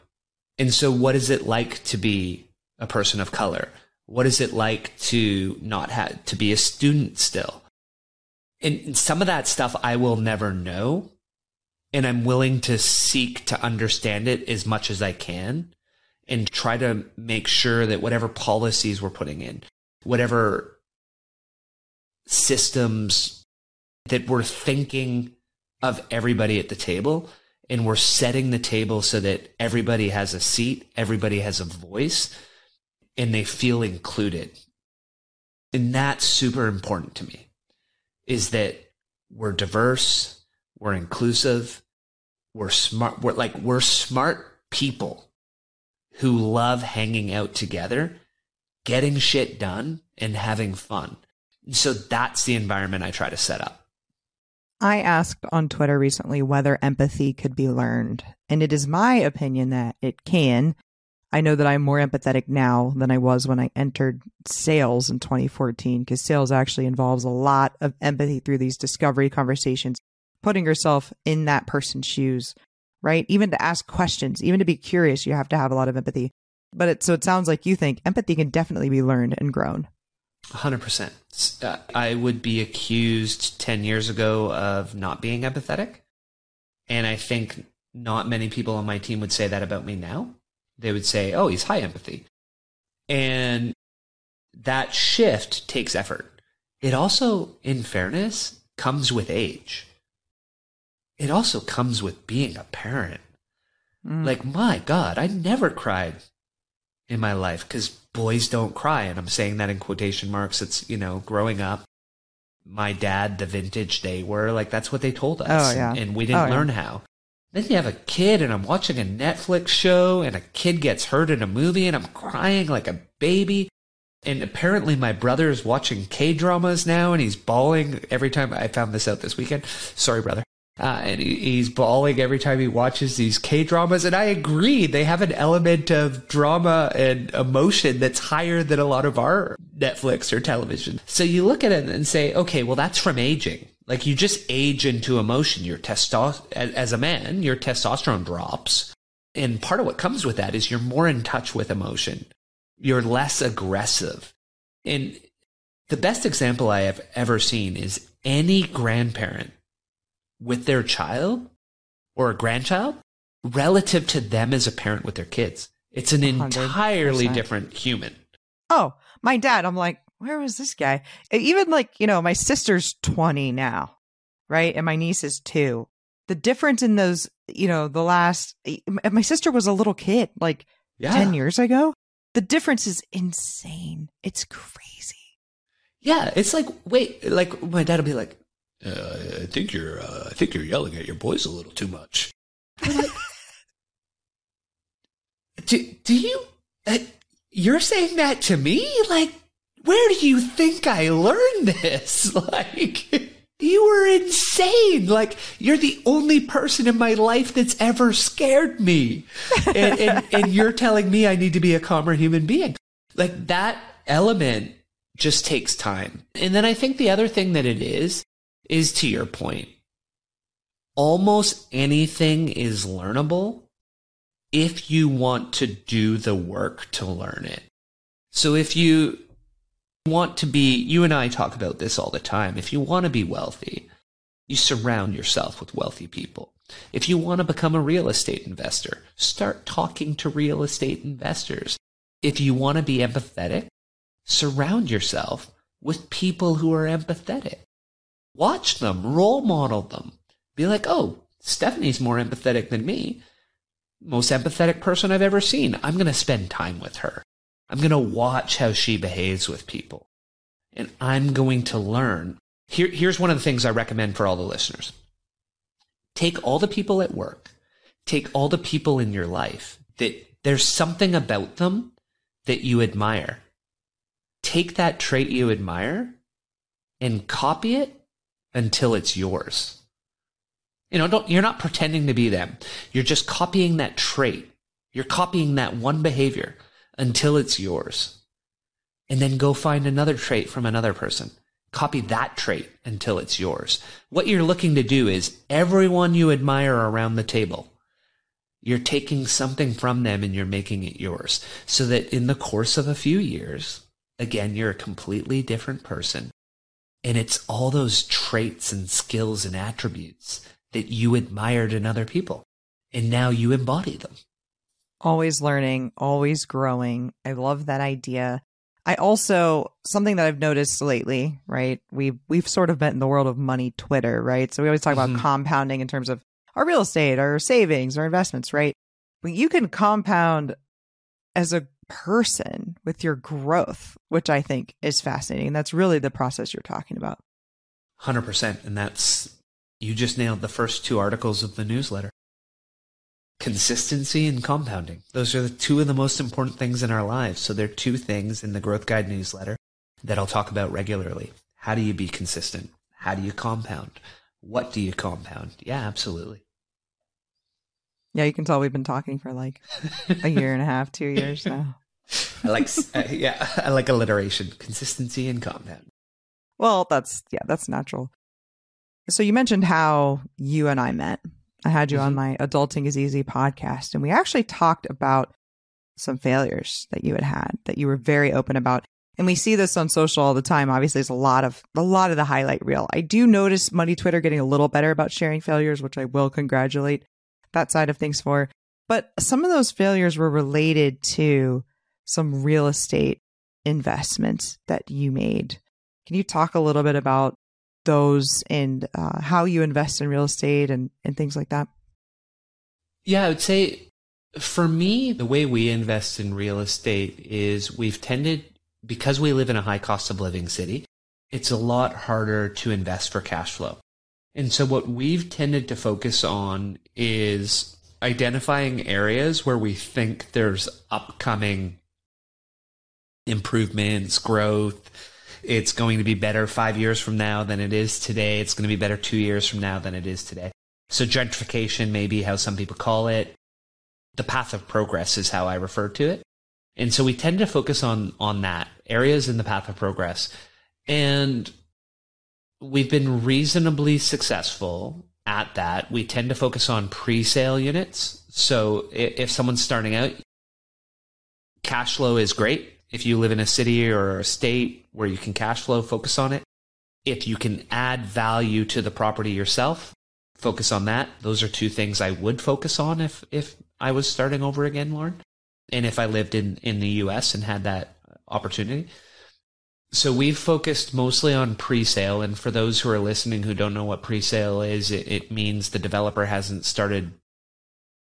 And so, what is it like to be a person of color? What is it like to not have to be a student still? And some of that stuff I will never know. And I'm willing to seek to understand it as much as I can and try to make sure that whatever policies we're putting in, whatever systems that we're thinking of everybody at the table and we're setting the table so that everybody has a seat, everybody has a voice, and they feel included. And that's super important to me is that we're diverse, we're inclusive, we're smart, we're like, we're smart people who love hanging out together getting shit done and having fun. So that's the environment I try to set up. I asked on Twitter recently whether empathy could be learned, and it is my opinion that it can. I know that I'm more empathetic now than I was when I entered sales in 2014 because sales actually involves a lot of empathy through these discovery conversations, putting yourself in that person's shoes, right? Even to ask questions, even to be curious, you have to have a lot of empathy. But it, so it sounds like you think empathy can definitely be learned and grown. 100%. Uh, I would be accused 10 years ago of not being empathetic. And I think not many people on my team would say that about me now. They would say, oh, he's high empathy. And that shift takes effort. It also, in fairness, comes with age. It also comes with being a parent. Mm. Like, my God, I never cried in my life because boys don't cry. And I'm saying that in quotation marks. It's, you know, growing up, my dad, the vintage they were, like, that's what they told us. Oh, yeah. and, and we didn't oh, learn yeah. how. Then you have a kid, and I'm watching a Netflix show, and a kid gets hurt in a movie, and I'm crying like a baby. And apparently, my brother is watching K dramas now, and he's bawling every time. I found this out this weekend. Sorry, brother. Uh, and he, he's bawling every time he watches these K dramas. And I agree, they have an element of drama and emotion that's higher than a lot of our Netflix or television. So you look at it and say, okay, well, that's from aging. Like you just age into emotion. Your testosterone, as a man, your testosterone drops. And part of what comes with that is you're more in touch with emotion. You're less aggressive. And the best example I have ever seen is any grandparent with their child or a grandchild relative to them as a parent with their kids. It's an 100%. entirely different human. Oh, my dad, I'm like, where was this guy? Even like, you know, my sister's 20 now, right? And my niece is two. The difference in those, you know, the last, my sister was a little kid like Yeah. 10 years ago. The difference is insane. It's crazy. Yeah, it's like wait, like my dad will be like, uh, "I think you're, uh, I think you're yelling at your boys a little too much." Like, do do you? Uh, you're saying that to me? Like, where do you think I learned this? Like, you were insane. Like, you're the only person in my life that's ever scared me. And, and, and you're telling me I need to be a calmer human being. Like, that element just takes time. And then I think the other thing that it is, is to your point, almost anything is learnable if you want to do the work to learn it. So if you want to be, you and I talk about this all the time. If you want to be wealthy, you surround yourself with wealthy people. If you want to become a real estate investor, start talking to real estate investors. If you want to be empathetic, surround yourself with people who are empathetic. Watch them, role model them. Be like, oh, Stephanie's more empathetic than me. Most empathetic person I've ever seen. I'm going to spend time with her. I'm going to watch how she behaves with people. And I'm going to learn. Here, here's one of the things I recommend for all the listeners. Take all the people at work, take all the people in your life that there's something about them that you admire. Take that trait you admire and copy it until it's yours. You know, don't, you're not pretending to be them. You're just copying that trait. You're copying that one behavior until it's yours. And then go find another trait from another person. Copy that trait until it's yours. What you're looking to do is everyone you admire around the table, you're taking something from them and you're making it yours. So that in the course of a few years, again, you're a completely different person. And it's all those traits and skills and attributes that you admired in other people. And now you embody them always learning, always growing. I love that idea. I also something that I've noticed lately, right? We've we've sort of met in the world of money Twitter, right? So we always talk mm-hmm. about compounding in terms of our real estate, our savings, our investments, right? But you can compound as a person with your growth, which I think is fascinating. That's really the process you're talking about. 100%. And that's, you just nailed the first two articles of the newsletter consistency and compounding. Those are the two of the most important things in our lives. So they're two things in the Growth Guide newsletter that I'll talk about regularly. How do you be consistent? How do you compound? What do you compound? Yeah, absolutely. Yeah, you can tell we've been talking for like a year and a half, two years now. I like, uh, yeah, I like alliteration, consistency and compound. Well, that's, yeah, that's natural. So you mentioned how you and I met. I had you mm-hmm. on my Adulting is Easy podcast, and we actually talked about some failures that you had had that you were very open about. And we see this on social all the time. Obviously, it's a lot of a lot of the highlight reel. I do notice Money Twitter getting a little better about sharing failures, which I will congratulate that side of things for. But some of those failures were related to some real estate investments that you made. Can you talk a little bit about those and uh, how you invest in real estate and, and things like that? Yeah, I would say for me, the way we invest in real estate is we've tended, because we live in a high cost of living city, it's a lot harder to invest for cash flow. And so what we've tended to focus on is identifying areas where we think there's upcoming improvements, growth, it's going to be better five years from now than it is today. It's going to be better two years from now than it is today. So gentrification may be how some people call it. The path of progress is how I refer to it. And so we tend to focus on, on that areas in the path of progress. And we've been reasonably successful at that. We tend to focus on pre-sale units. So if someone's starting out, cash flow is great if you live in a city or a state where you can cash flow, focus on it. If you can add value to the property yourself, focus on that. Those are two things I would focus on if, if I was starting over again, Lauren. And if I lived in, in the US and had that opportunity. So we've focused mostly on pre-sale. And for those who are listening who don't know what pre-sale is, it, it means the developer hasn't started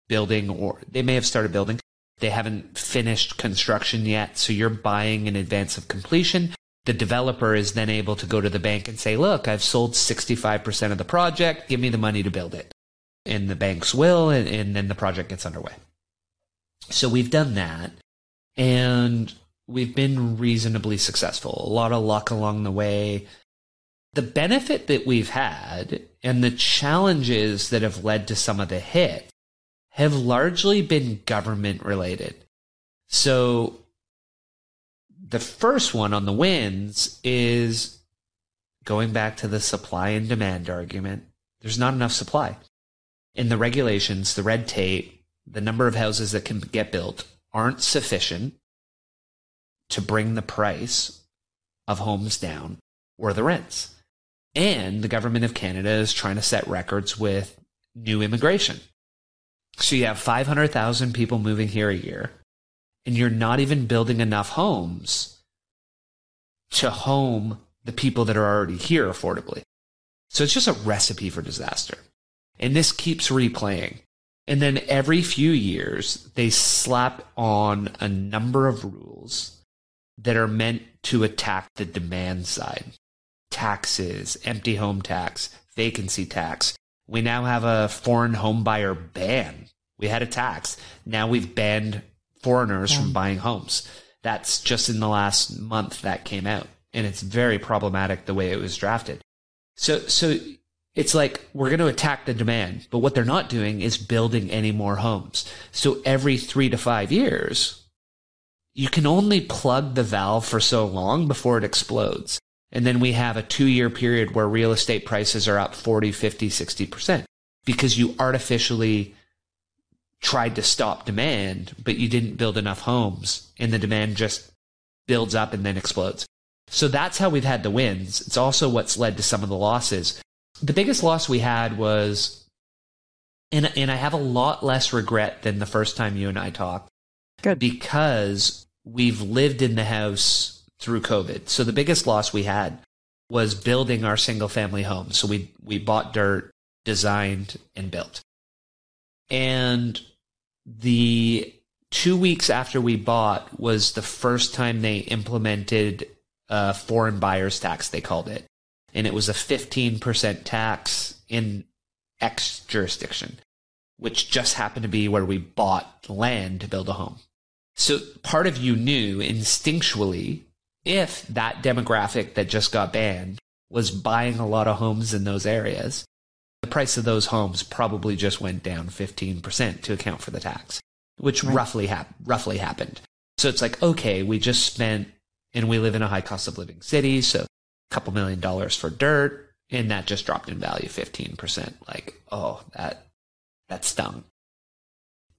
building or they may have started building, they haven't finished construction yet, so you're buying in advance of completion. The developer is then able to go to the bank and say, look, I've sold 65% of the project. Give me the money to build it. And the banks will, and, and then the project gets underway. So we've done that. And we've been reasonably successful. A lot of luck along the way. The benefit that we've had and the challenges that have led to some of the hit have largely been government related. So the first one on the wins is going back to the supply and demand argument. There's not enough supply. In the regulations, the red tape, the number of houses that can get built aren't sufficient to bring the price of homes down or the rents. And the government of Canada is trying to set records with new immigration. So you have 500,000 people moving here a year, and you're not even building enough homes to home the people that are already here affordably. So it's just a recipe for disaster. And this keeps replaying. And then every few years, they slap on a number of rules that are meant to attack the demand side taxes, empty home tax, vacancy tax. We now have a foreign home buyer ban. We had a tax. Now we've banned foreigners yeah. from buying homes. That's just in the last month that came out. And it's very problematic the way it was drafted. So, so it's like we're going to attack the demand, but what they're not doing is building any more homes. So every three to five years, you can only plug the valve for so long before it explodes. And then we have a two year period where real estate prices are up 40, 50, 60% because you artificially tried to stop demand, but you didn't build enough homes and the demand just builds up and then explodes. So that's how we've had the wins. It's also what's led to some of the losses the biggest loss we had was, and and I have a lot less regret than the first time you and I talked. Good. Because we've lived in the house through COVID. So the biggest loss we had was building our single family home. So we we bought dirt, designed and built. And the 2 weeks after we bought was the first time they implemented a foreign buyers tax they called it and it was a 15% tax in X jurisdiction, which just happened to be where we bought land to build a home. So part of you knew instinctually if that demographic that just got banned was buying a lot of homes in those areas, the price of those homes probably just went down 15% to account for the tax, which right. roughly hap- roughly happened. So it's like, okay, we just spent and we live in a high cost of living city, so a couple million dollars for dirt and that just dropped in value 15%. Like, oh, that that stung.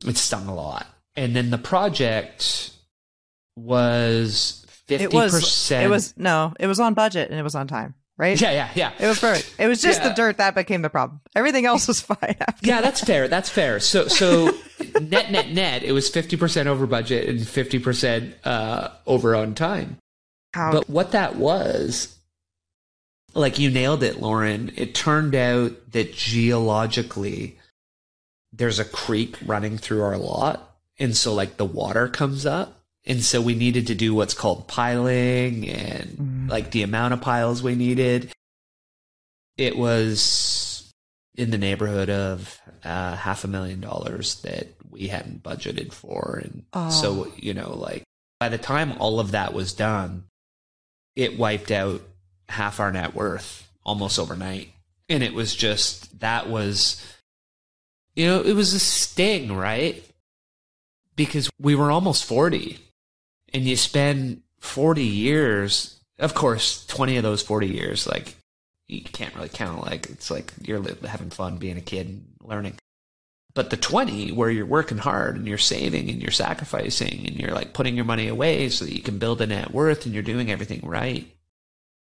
It stung a lot. And then the project was 50%. It was, it was no, it was on budget and it was on time, right? Yeah, yeah, yeah. It was perfect. It was just yeah. the dirt that became the problem. Everything else was fine. yeah, that's fair. That's fair. So, so net, net, net, it was 50% over budget and 50% uh, over on time. How? But what that was like you nailed it, Lauren. It turned out that geologically, there's a creek running through our lot. And so, like, the water comes up. And so, we needed to do what's called piling and mm. like the amount of piles we needed. It was in the neighborhood of uh, half a million dollars that we hadn't budgeted for. And oh. so, you know, like, by the time all of that was done, it wiped out half our net worth almost overnight. And it was just, that was, you know, it was a sting, right? Because we were almost 40 and you spend 40 years, of course, 20 of those 40 years, like, you can't really count. Like, it's like you're having fun being a kid and learning. But the 20 where you're working hard and you're saving and you're sacrificing and you're like putting your money away so that you can build a net worth and you're doing everything right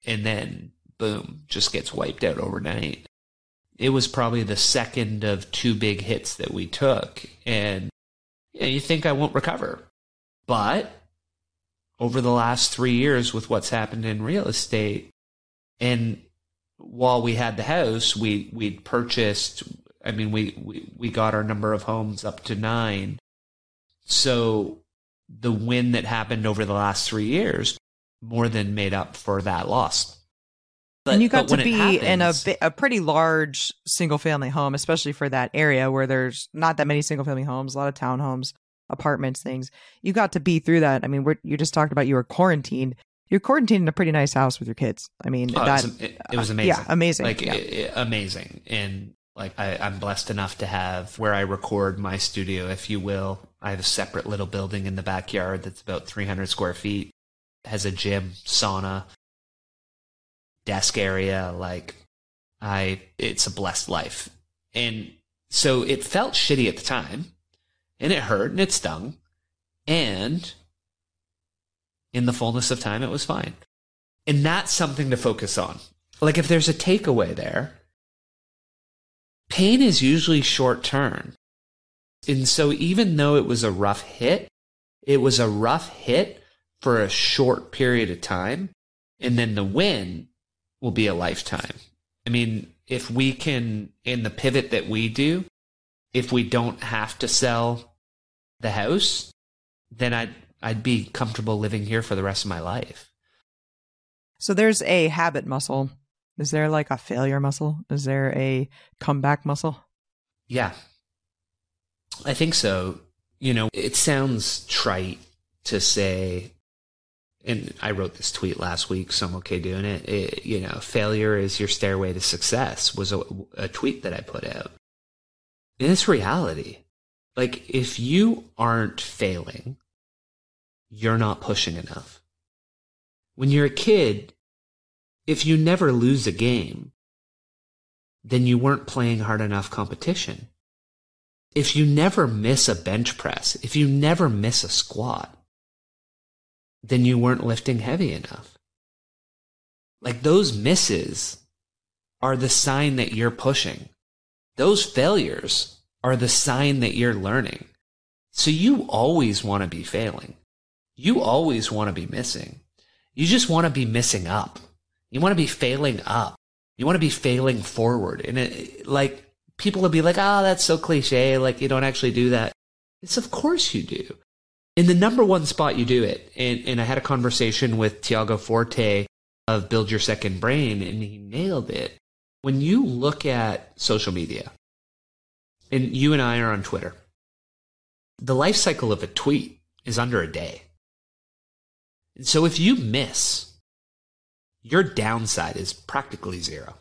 and then boom, just gets wiped out overnight. It was probably the second of two big hits that we took, and you, know, you think I won't recover. But over the last three years, with what's happened in real estate, and while we had the house, we we'd purchased. I mean, we, we, we got our number of homes up to nine. So the win that happened over the last three years more than made up for that loss. But, and you got to be happens, in a a pretty large single family home, especially for that area where there's not that many single family homes, a lot of townhomes, apartments, things. You got to be through that. I mean, you just talked about you were quarantined. You're quarantined in a pretty nice house with your kids. I mean, Oh, that it, was, it, it was uh, amazing. yeah, amazing. Like Yeah. i- i- amazing. And like I, I'm blessed enough to have where I record my studio, if you will. I have a separate little building in the backyard that's about 300 square feet. Has a gym, sauna, desk area. Like I, it's a blessed life. And so it felt shitty at the time, and it hurt and it stung, and in the fullness of time, it was fine. And that's something to focus on. Like if there's a takeaway there, pain is usually short term. And so even though it was a rough hit, it was a rough hit for a short period of time. And then the win will be a lifetime. I mean, if we can, in the pivot that we do, if we don't have to sell the house, then I'd, I'd be comfortable living here for the rest of my life. So there's a habit muscle. Is there like a failure muscle? Is there a comeback muscle? Yeah. I think so. You know, it sounds trite to say, and I wrote this tweet last week, so I'm okay doing it. it you know, failure is your stairway to success was a, a tweet that I put out. And it's reality. Like, if you aren't failing, you're not pushing enough. When you're a kid, if you never lose a game, then you weren't playing hard enough competition. If you never miss a bench press, if you never miss a squat, then you weren't lifting heavy enough. Like those misses are the sign that you're pushing. Those failures are the sign that you're learning. So you always want to be failing. You always want to be missing. You just want to be missing up. You want to be failing up. You want to be failing forward. And it, like people will be like, oh, that's so cliche. Like you don't actually do that. It's of course you do. In the number one spot, you do it. And, and I had a conversation with Tiago Forte of Build Your Second Brain, and he nailed it. When you look at social media, and you and I are on Twitter, the life cycle of a tweet is under a day. And so if you miss, your downside is practically zero.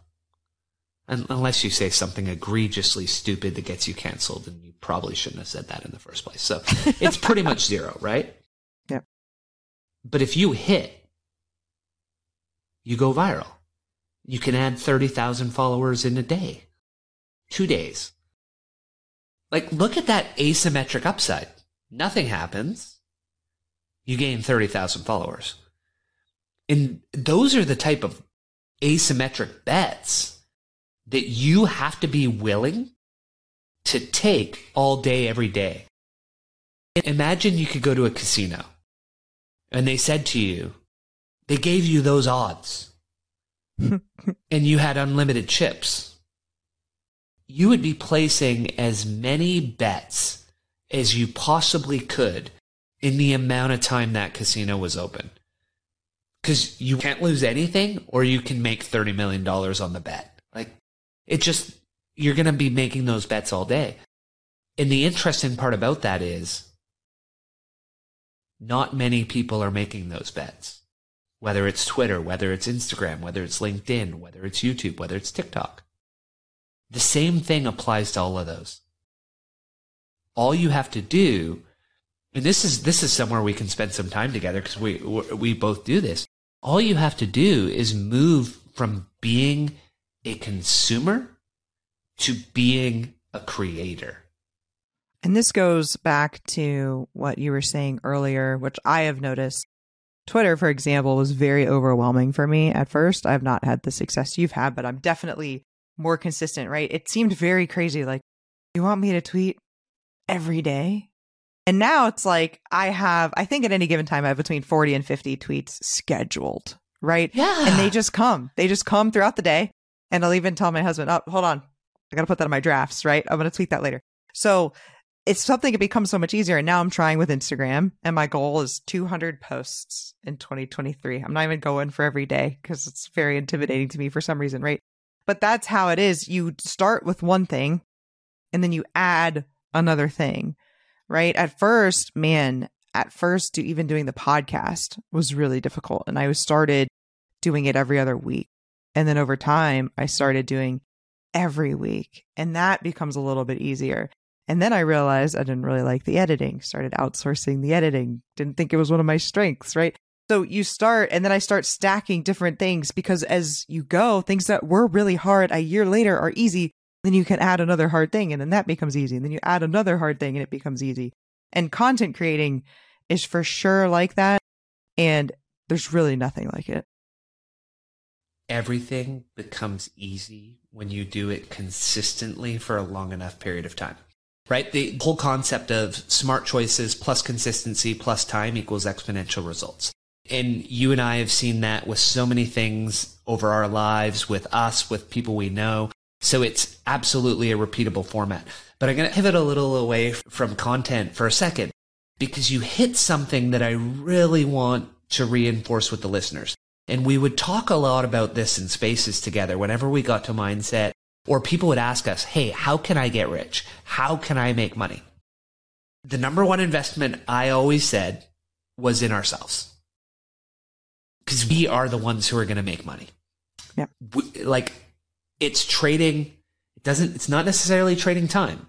Unless you say something egregiously stupid that gets you canceled, and you probably shouldn't have said that in the first place. So it's pretty much zero, right? Yep. But if you hit, you go viral. You can add 30,000 followers in a day, two days. Like, look at that asymmetric upside. Nothing happens. You gain 30,000 followers. And those are the type of asymmetric bets that you have to be willing to take all day, every day. Imagine you could go to a casino and they said to you, they gave you those odds and you had unlimited chips. You would be placing as many bets as you possibly could in the amount of time that casino was open. Because you can't lose anything or you can make $30 million on the bet. Like, it just, you're going to be making those bets all day. And the interesting part about that is not many people are making those bets. Whether it's Twitter, whether it's Instagram, whether it's LinkedIn, whether it's YouTube, whether it's TikTok. The same thing applies to all of those. All you have to do, and this is this is somewhere we can spend some time together because we we both do this. All you have to do is move from being a consumer to being a creator. And this goes back to what you were saying earlier, which I have noticed. Twitter, for example, was very overwhelming for me at first. I've not had the success you've had, but I'm definitely more consistent, right? It seemed very crazy. Like, you want me to tweet every day? And now it's like I have, I think at any given time, I have between 40 and 50 tweets scheduled, right? Yeah. And they just come. They just come throughout the day. And I'll even tell my husband, oh, hold on. I got to put that in my drafts, right? I'm going to tweet that later. So it's something that becomes so much easier. And now I'm trying with Instagram, and my goal is 200 posts in 2023. I'm not even going for every day because it's very intimidating to me for some reason, right? But that's how it is. You start with one thing and then you add another thing, right? At first, man, at first, even doing the podcast was really difficult. And I started doing it every other week. And then over time, I started doing every week. And that becomes a little bit easier. And then I realized I didn't really like the editing, started outsourcing the editing, didn't think it was one of my strengths, right? So you start, and then I start stacking different things because as you go, things that were really hard a year later are easy. Then you can add another hard thing, and then that becomes easy. And then you add another hard thing, and it becomes easy. And content creating is for sure like that. And there's really nothing like it. Everything becomes easy when you do it consistently for a long enough period of time. Right? The whole concept of smart choices plus consistency plus time equals exponential results. And you and I have seen that with so many things over our lives, with us, with people we know. So it's absolutely a repeatable format. But I'm going to pivot a little away from content for a second because you hit something that I really want to reinforce with the listeners. And we would talk a lot about this in spaces together whenever we got to mindset, or people would ask us, Hey, how can I get rich? How can I make money? The number one investment I always said was in ourselves. Because we are the ones who are going to make money. Yeah. We, like it's trading, it doesn't, it's not necessarily trading time,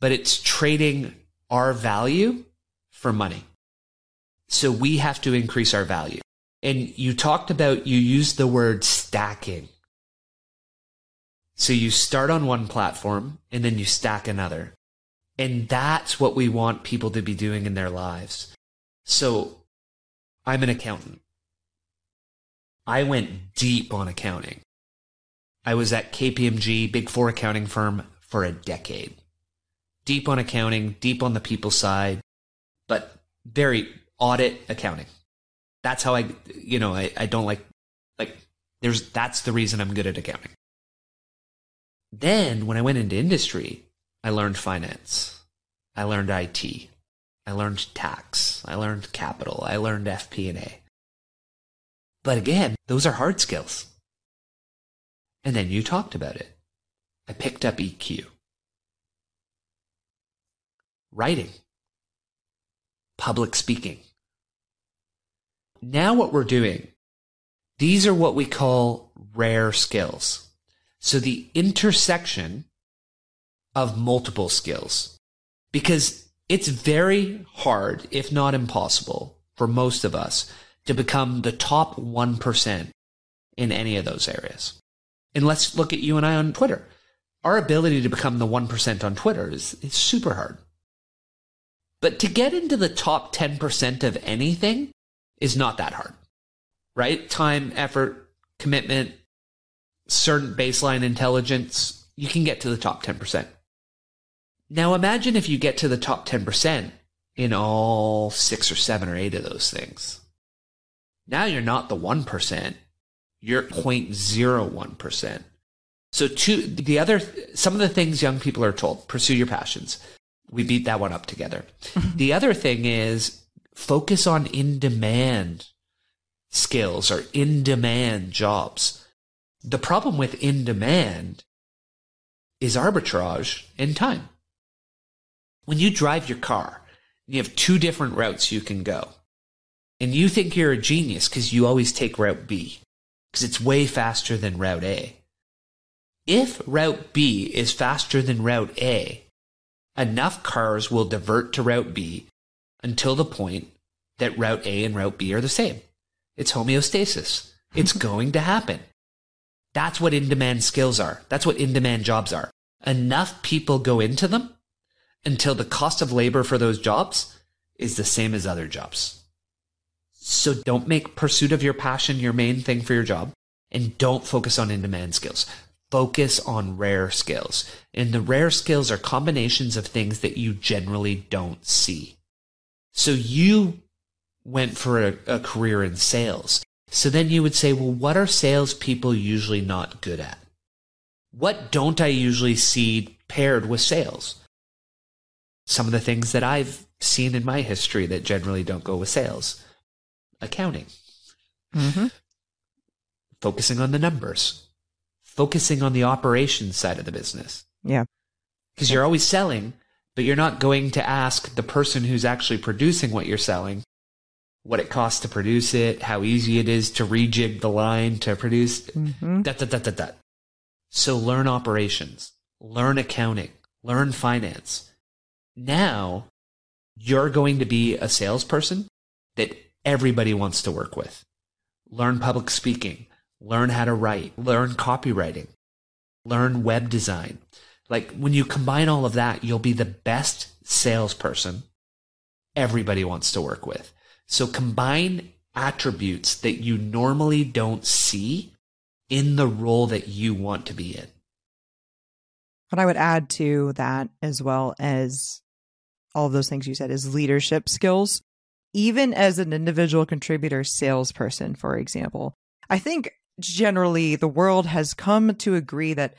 but it's trading our value for money. So we have to increase our value. And you talked about, you used the word stacking. So you start on one platform and then you stack another. And that's what we want people to be doing in their lives. So I'm an accountant. I went deep on accounting. I was at KPMG, big four accounting firm, for a decade. Deep on accounting, deep on the people side, but very audit accounting. That's how I, you know, I, I don't like, like, there's, that's the reason I'm good at accounting. Then when I went into industry, I learned finance. I learned IT. I learned tax. I learned capital. I learned FP&A. But again, those are hard skills. And then you talked about it. I picked up EQ. Writing public speaking. Now, what we're doing, these are what we call rare skills. So, the intersection of multiple skills, because it's very hard, if not impossible, for most of us to become the top 1% in any of those areas. And let's look at you and I on Twitter. Our ability to become the 1% on Twitter is, is super hard. But to get into the top 10% of anything is not that hard, right? Time, effort, commitment, certain baseline intelligence, you can get to the top 10%. Now imagine if you get to the top 10% in all six or seven or eight of those things. Now you're not the 1%, you're 0.01%. So two, the other, some of the things young people are told, pursue your passions we beat that one up together. Mm-hmm. the other thing is focus on in demand skills or in demand jobs. The problem with in demand is arbitrage in time. When you drive your car, you have two different routes you can go. And you think you're a genius because you always take route B because it's way faster than route A. If route B is faster than route A, enough cars will divert to Route B until the point that Route A and Route B are the same. It's homeostasis. It's going to happen. That's what in demand skills are. That's what in demand jobs are. Enough people go into them until the cost of labor for those jobs is the same as other jobs. So don't make pursuit of your passion your main thing for your job and don't focus on in demand skills focus on rare skills. And the rare skills are combinations of things that you generally don't see. So you went for a, a career in sales. So then you would say, well, what are salespeople usually not good at? What don't I usually see paired with sales? Some of the things that I've seen in my history that generally don't go with sales accounting, mm-hmm. focusing on the numbers, focusing on the operations side of the business. Yeah. Because you're always selling, but you're not going to ask the person who's actually producing what you're selling what it costs to produce it, how easy it is to rejig the line to produce. Mm-hmm. That, that, that, that, that. So learn operations, learn accounting, learn finance. Now you're going to be a salesperson that everybody wants to work with. Learn public speaking, learn how to write, learn copywriting, learn web design. Like when you combine all of that, you'll be the best salesperson everybody wants to work with. So combine attributes that you normally don't see in the role that you want to be in. What I would add to that, as well as all of those things you said, is leadership skills. Even as an individual contributor salesperson, for example, I think generally the world has come to agree that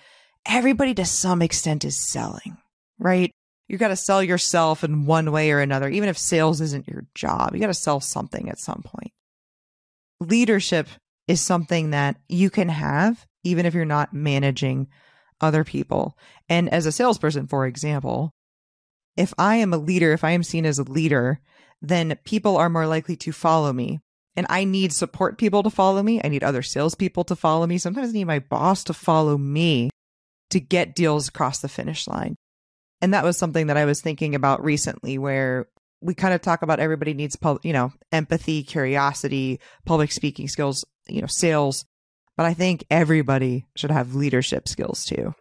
everybody to some extent is selling, right? You got to sell yourself in one way or another. Even if sales isn't your job, you got to sell something at some point. Leadership is something that you can have even if you're not managing other people. And as a salesperson, for example, if I am a leader, if I am seen as a leader, then people are more likely to follow me. And I need support people to follow me. I need other salespeople to follow me. Sometimes I need my boss to follow me to get deals across the finish line. And that was something that I was thinking about recently where we kind of talk about everybody needs, you know, empathy, curiosity, public speaking skills, you know, sales. But I think everybody should have leadership skills too.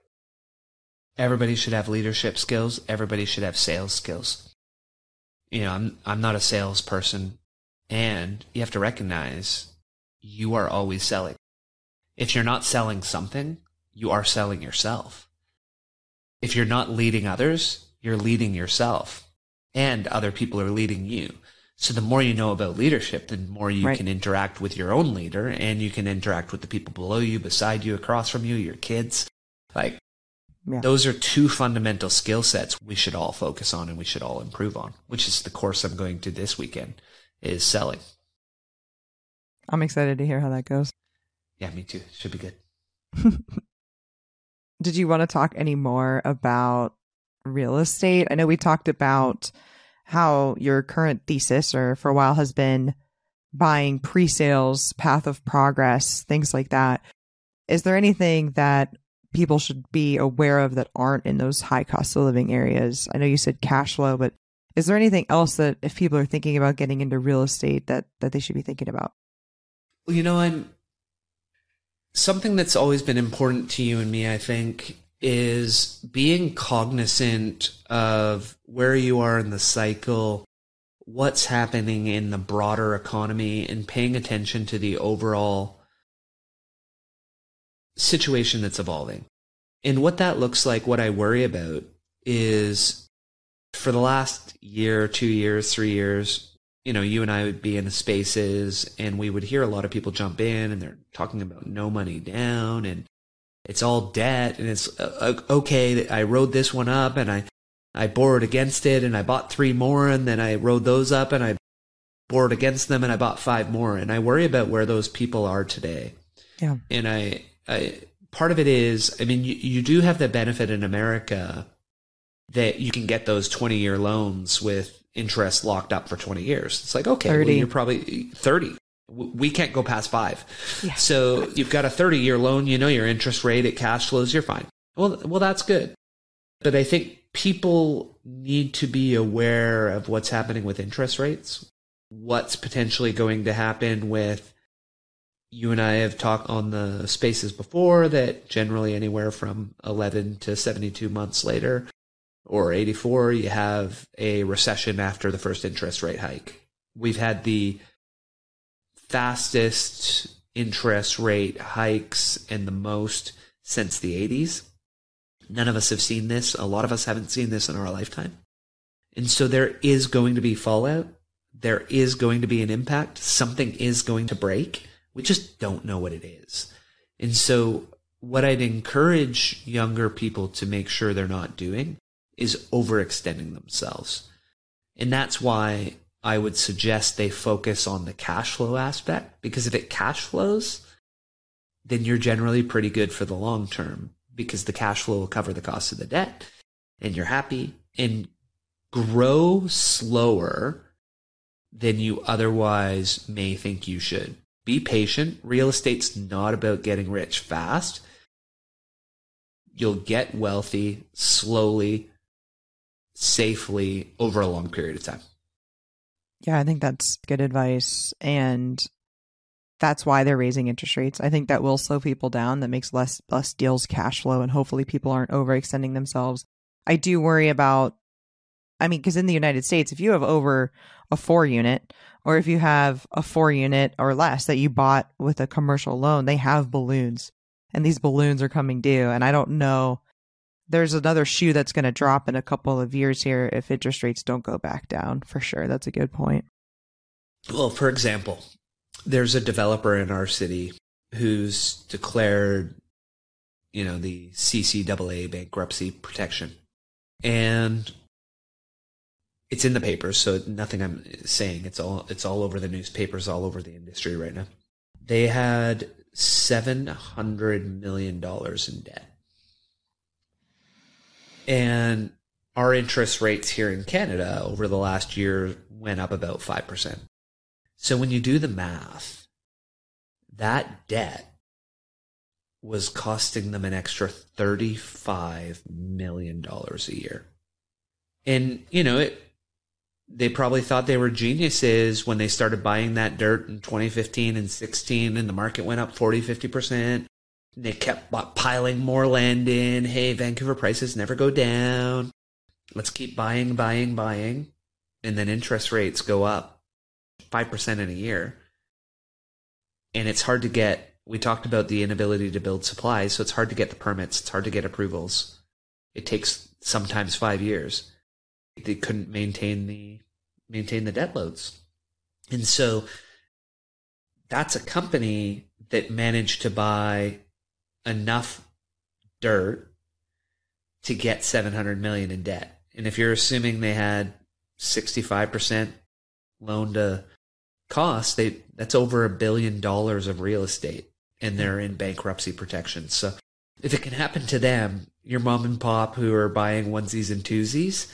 Everybody should have leadership skills. Everybody should have sales skills. You know, I'm I'm not a salesperson, and you have to recognize you are always selling. If you're not selling something, you are selling yourself. If you're not leading others, you're leading yourself, and other people are leading you. So the more you know about leadership, the more you Right. can interact with your own leader and you can interact with the people below you, beside you, across from you, your kids. Like Yeah. those are two fundamental skill sets we should all focus on and we should all improve on, which is the course I'm going to this weekend is selling. I'm excited to hear how that goes. Yeah, me too. Should be good. Did you want to talk any more about real estate? I know we talked about how your current thesis or for a while has been buying pre-sales, path of progress, things like that. Is there anything that people should be aware of that aren't in those high cost of living areas? I know you said cash flow, but is there anything else that if people are thinking about getting into real estate that that they should be thinking about? Well, you know, I'm something that's always been important to you and me, I think, is being cognizant of where you are in the cycle, what's happening in the broader economy, and paying attention to the overall situation that's evolving. And what that looks like, what I worry about is for the last year, two years, three years, you know, you and I would be in the spaces and we would hear a lot of people jump in and they're talking about no money down and it's all debt and it's uh, uh, okay. I rode this one up and I, I borrowed against it and I bought three more and then I rode those up and I borrowed against them and I bought five more. And I worry about where those people are today. Yeah. And I, I part of it is, I mean, you, you do have the benefit in America that you can get those 20 year loans with interest locked up for 20 years. It's like, okay, well, 30. you're probably 30. We can't go past five. Yeah. So you've got a 30 year loan, you know your interest rate, it cash flows, you're fine. Well, well, that's good. But I think people need to be aware of what's happening with interest rates, what's potentially going to happen with you and I have talked on the spaces before that generally anywhere from 11 to 72 months later or 84, you have a recession after the first interest rate hike. We've had the fastest interest rate hikes and the most since the 80s. None of us have seen this. A lot of us haven't seen this in our lifetime. And so there is going to be fallout. There is going to be an impact. Something is going to break. We just don't know what it is. And so what I'd encourage younger people to make sure they're not doing is overextending themselves. And that's why I would suggest they focus on the cash flow aspect because if it cash flows, then you're generally pretty good for the long term because the cash flow will cover the cost of the debt and you're happy. And grow slower than you otherwise may think you should. Be patient. Real estate's not about getting rich fast. You'll get wealthy slowly, safely over a long period of time. Yeah, I think that's good advice. And that's why they're raising interest rates. I think that will slow people down. That makes less less deals cash flow and hopefully people aren't overextending themselves. I do worry about I mean, because in the United States, if you have over a four unit, or if you have a four unit or less that you bought with a commercial loan, they have balloons, and these balloons are coming due. And I don't know, there's another shoe that's going to drop in a couple of years here if interest rates don't go back down. For sure, that's a good point. Well, for example, there's a developer in our city who's declared, you know, the CCAA bankruptcy protection. And it's in the papers, so nothing I'm saying. It's all it's all over the newspapers, all over the industry right now. They had seven hundred million dollars in debt, and our interest rates here in Canada over the last year went up about five percent. So when you do the math, that debt was costing them an extra thirty-five million dollars a year, and you know it they probably thought they were geniuses when they started buying that dirt in 2015 and 16 and the market went up 40 50% and they kept piling more land in. Hey vancouver prices never go down. Let's keep buying buying buying. And then interest rates go up 5% in a year. And it's hard to get we talked about the inability to build supplies so it's hard to get the permits. It's hard to get approvals. It takes sometimes 5 years. They couldn't maintain the maintain the debt loads. And so that's a company that managed to buy enough dirt to get 700 million in debt. And if you're assuming they had 65% loan to cost, they that's over a billion dollars of real estate and they're in bankruptcy protection. So if it can happen to them, your mom and pop who are buying onesies and twosies,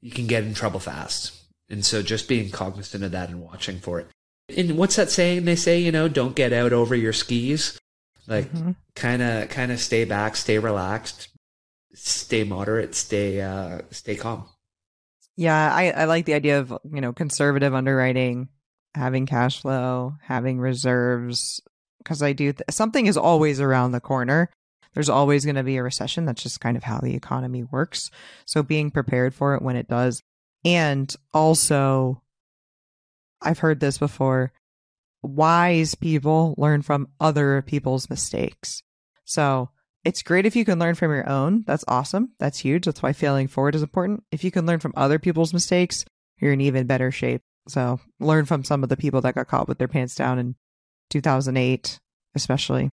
you can get in trouble fast. And so just being cognizant of that and watching for it. And what's that saying they say, you know, don't get out over your skis. Like kind of kind of stay back, stay relaxed, stay moderate, stay uh stay calm. Yeah, I, I like the idea of, you know, conservative underwriting, having cash flow, having reserves because I do th- something is always around the corner. There's always going to be a recession. That's just kind of how the economy works. So being prepared for it when it does and also, I've heard this before wise people learn from other people's mistakes. So it's great if you can learn from your own. That's awesome. That's huge. That's why failing forward is important. If you can learn from other people's mistakes, you're in even better shape. So learn from some of the people that got caught with their pants down in 2008, especially.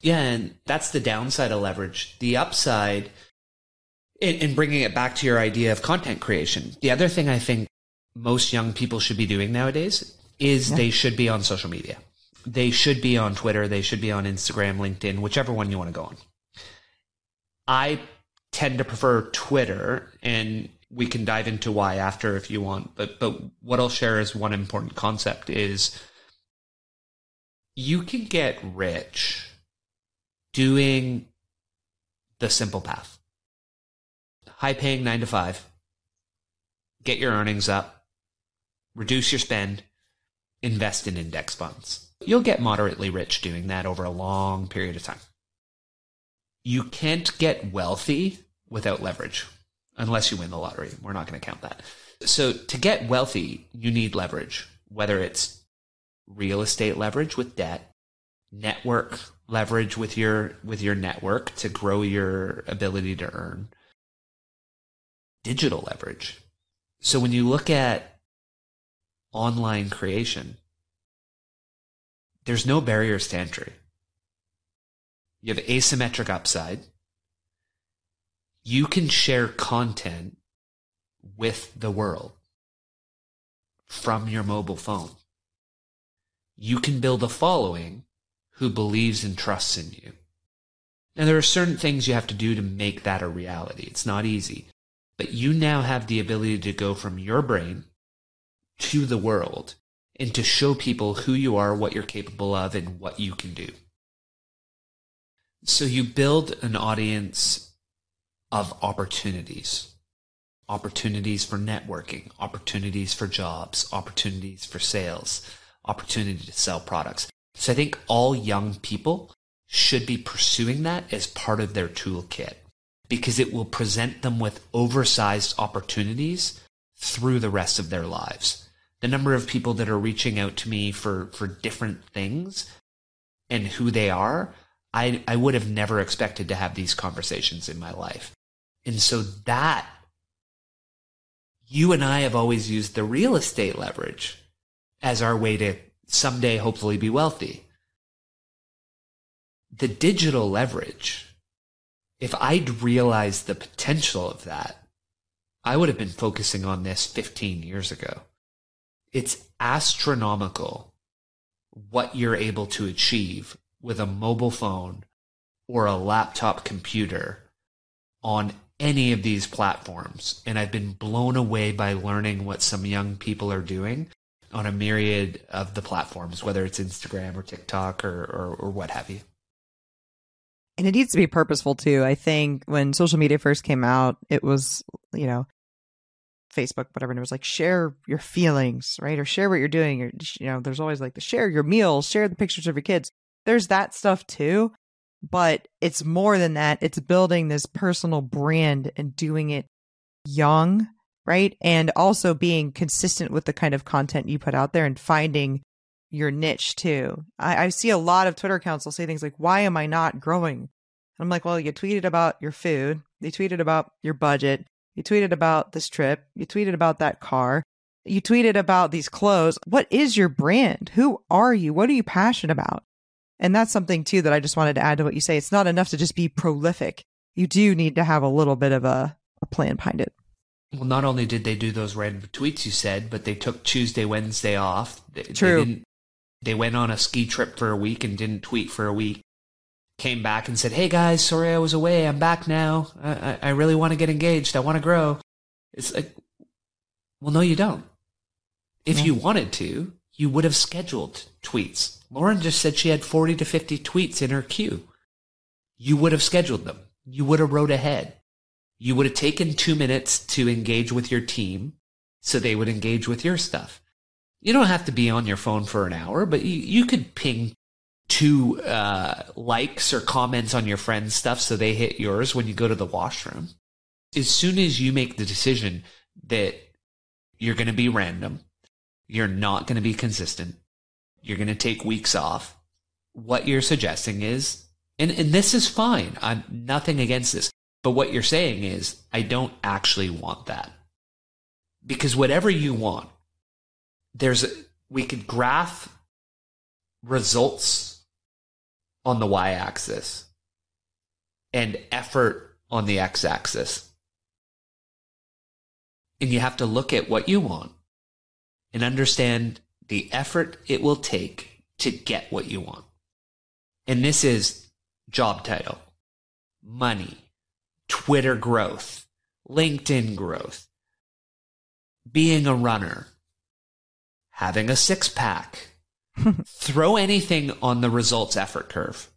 Yeah, and that's the downside of leverage. The upside and bringing it back to your idea of content creation, the other thing I think most young people should be doing nowadays is yeah. they should be on social media. They should be on Twitter. They should be on Instagram, LinkedIn, whichever one you want to go on. I tend to prefer Twitter, and we can dive into why after if you want. But but what I'll share is one important concept is you can get rich doing the simple path high paying nine to five, get your earnings up, reduce your spend, invest in index funds. You'll get moderately rich doing that over a long period of time. You can't get wealthy without leverage unless you win the lottery. We're not going to count that. So to get wealthy, you need leverage, whether it's real estate leverage with debt, network leverage with your with your network to grow your ability to earn, digital leverage. So when you look at online creation, there's no barriers to entry. You have asymmetric upside. You can share content with the world from your mobile phone. You can build a following who believes and trusts in you. Now, there are certain things you have to do to make that a reality. It's not easy. But you now have the ability to go from your brain to the world and to show people who you are, what you're capable of, and what you can do. So you build an audience of opportunities opportunities for networking, opportunities for jobs, opportunities for sales, opportunity to sell products. So I think all young people should be pursuing that as part of their toolkit because it will present them with oversized opportunities through the rest of their lives. The number of people that are reaching out to me for, for different things and who they are, I, I would have never expected to have these conversations in my life. And so that you and I have always used the real estate leverage as our way to someday hopefully be wealthy. The digital leverage, if I'd realized the potential of that, I would have been focusing on this 15 years ago. It's astronomical what you're able to achieve with a mobile phone or a laptop computer on any of these platforms. And I've been blown away by learning what some young people are doing on a myriad of the platforms, whether it's Instagram or TikTok or, or, or what have you. And it needs to be purposeful too. I think when social media first came out, it was, you know, Facebook, whatever, and it was like share your feelings, right? Or share what you're doing. Or, you know, there's always like the share your meals, share the pictures of your kids. There's that stuff too but it's more than that. It's building this personal brand and doing it young, right? And also being consistent with the kind of content you put out there and finding your niche too. I, I see a lot of Twitter accounts will say things like, why am I not growing? I'm like, well, you tweeted about your food. You tweeted about your budget. You tweeted about this trip. You tweeted about that car. You tweeted about these clothes. What is your brand? Who are you? What are you passionate about? And that's something too that I just wanted to add to what you say. It's not enough to just be prolific. You do need to have a little bit of a, a plan behind it. Well, not only did they do those random tweets you said, but they took Tuesday, Wednesday off. They, True. They, they went on a ski trip for a week and didn't tweet for a week. Came back and said, "Hey guys, sorry I was away. I'm back now. I, I really want to get engaged. I want to grow." It's like, well, no, you don't. If yeah. you wanted to, you would have scheduled tweets. Lauren just said she had 40 to 50 tweets in her queue. You would have scheduled them. You would have wrote ahead. You would have taken two minutes to engage with your team so they would engage with your stuff. You don't have to be on your phone for an hour, but you, you could ping two uh, likes or comments on your friend's stuff so they hit yours when you go to the washroom. As soon as you make the decision that you're going to be random, you're not going to be consistent, you're going to take weeks off. What you're suggesting is, and, and this is fine. I'm nothing against this. But what you're saying is, I don't actually want that. Because whatever you want, there's, we could graph results on the y axis and effort on the x axis. And you have to look at what you want and understand the effort it will take to get what you want. And this is job title, money, Twitter growth, LinkedIn growth, being a runner, having a six pack. Throw anything on the results effort curve.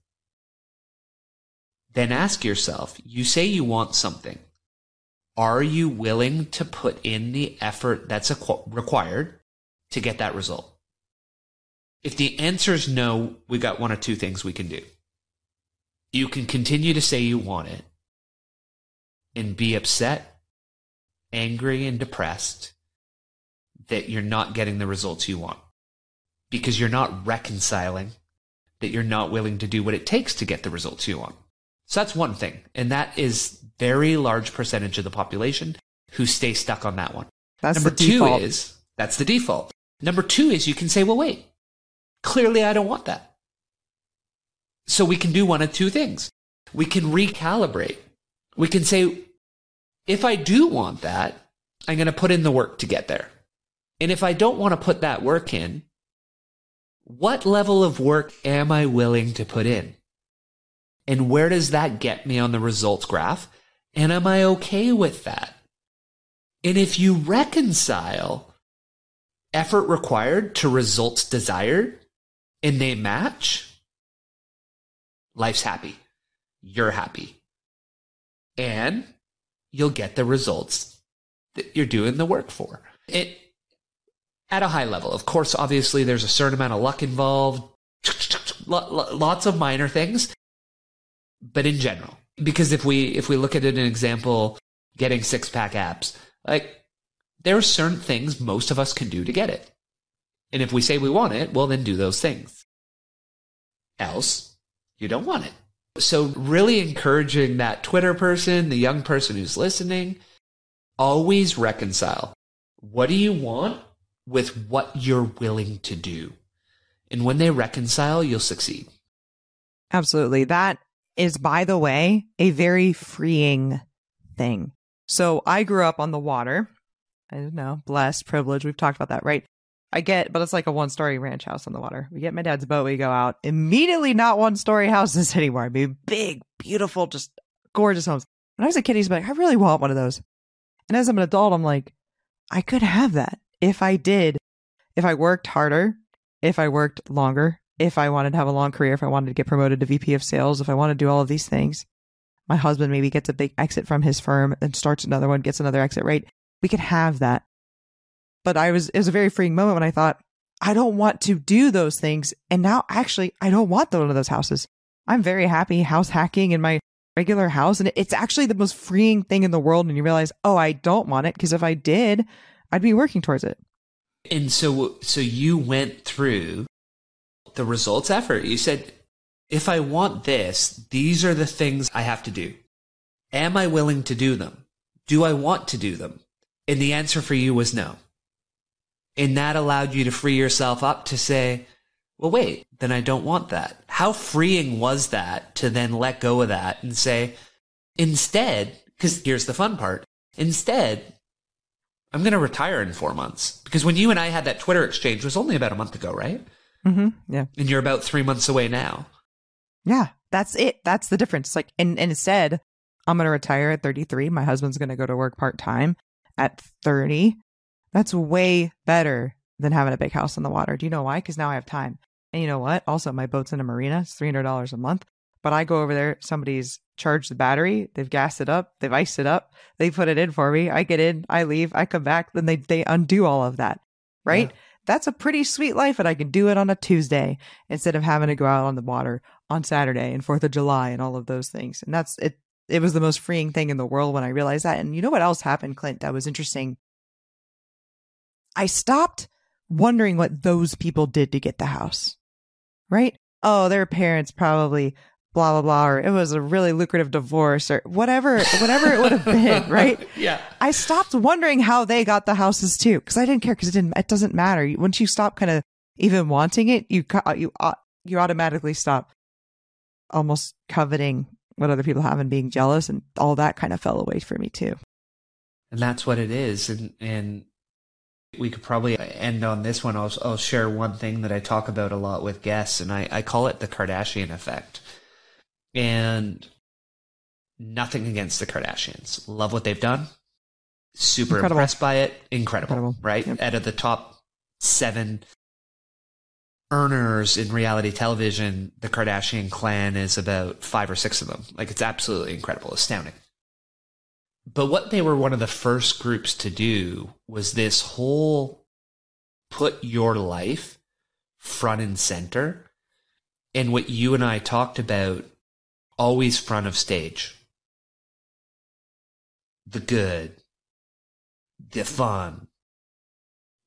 Then ask yourself, you say you want something. Are you willing to put in the effort that's required to get that result? If the answer is no, we got one or two things we can do. You can continue to say you want it and be upset, angry, and depressed that you're not getting the results you want because you're not reconciling that you're not willing to do what it takes to get the results you want. So that's one thing. And that is very large percentage of the population who stay stuck on that one. That's Number two default. is that's the default. Number two is you can say, well, wait, clearly I don't want that. So we can do one of two things. We can recalibrate. We can say, if I do want that, I'm going to put in the work to get there. And if I don't want to put that work in, what level of work am I willing to put in? And where does that get me on the results graph? And am I okay with that? And if you reconcile effort required to results desired and they match, life's happy. You're happy. And you'll get the results that you're doing the work for. It at a high level. Of course, obviously there's a certain amount of luck involved, lots of minor things, but in general, because if we if we look at it an example, getting six pack abs, like there are certain things most of us can do to get it. And if we say we want it, well then do those things. Else, you don't want it. So really encouraging that Twitter person, the young person who's listening, always reconcile. What do you want with what you're willing to do? And when they reconcile, you'll succeed. Absolutely. That is, by the way, a very freeing thing. So I grew up on the water. I don't know, blessed, privileged. We've talked about that, right? I get, but it's like a one story ranch house on the water. We get my dad's boat, we go out. Immediately, not one story houses anymore. I mean, big, beautiful, just gorgeous homes. When I was a kid, he's like, I really want one of those. And as I'm an adult, I'm like, I could have that if I did, if I worked harder, if I worked longer, if I wanted to have a long career, if I wanted to get promoted to VP of sales, if I want to do all of these things. My husband maybe gets a big exit from his firm and starts another one, gets another exit, right? We could have that. But I was, it was a very freeing moment when I thought, I don't want to do those things. And now actually, I don't want one of those houses. I'm very happy house hacking in my regular house. And it's actually the most freeing thing in the world. And you realize, oh, I don't want it. Because if I did, I'd be working towards it. And so, so you went through the results effort. You said, if I want this, these are the things I have to do. Am I willing to do them? Do I want to do them? And the answer for you was no. And that allowed you to free yourself up to say, well, wait, then I don't want that. How freeing was that to then let go of that and say, instead, because here's the fun part, instead, I'm going to retire in four months. Because when you and I had that Twitter exchange was only about a month ago, right? Mm-hmm. Yeah. And you're about three months away now. Yeah. That's it. That's the difference. Like, and, and instead, I'm going to retire at 33. My husband's going to go to work part time at 30. That's way better than having a big house on the water. Do you know why? Because now I have time. And you know what? Also, my boat's in a marina. It's $300 a month. But I go over there, somebody's charged the battery, they've gassed it up, they've iced it up, they put it in for me. I get in, I leave, I come back, then they, they undo all of that. Right? Yeah. That's a pretty sweet life, and I can do it on a Tuesday instead of having to go out on the water on Saturday and Fourth of July and all of those things. And that's it. It was the most freeing thing in the world when I realized that. And you know what else happened, Clint? That was interesting. I stopped wondering what those people did to get the house. Right? Oh, their parents probably blah blah blah or it was a really lucrative divorce or whatever whatever it would have been right? Yeah. I stopped wondering how they got the houses too because i didn't care because it didn't it doesn't matter. Once you stop kind of even wanting it you you uh, you automatically stop almost coveting what other people have and being jealous and all that kind of fell away for me too. And that's what it is and and we could probably end on this one. I'll, I'll share one thing that i talk about a lot with guests and i, I call it the kardashian effect and nothing against the Kardashians. Love what they've done. Super Incredible. impressed by it. Incredible, Incredible. right? Yep. Out of the top seven earners in reality television, the Kardashian clan is about five or six of them. Like it's absolutely incredible, astounding. But what they were one of the first groups to do was this whole put your life front and center. And what you and I talked about always front of stage. The good, the fun,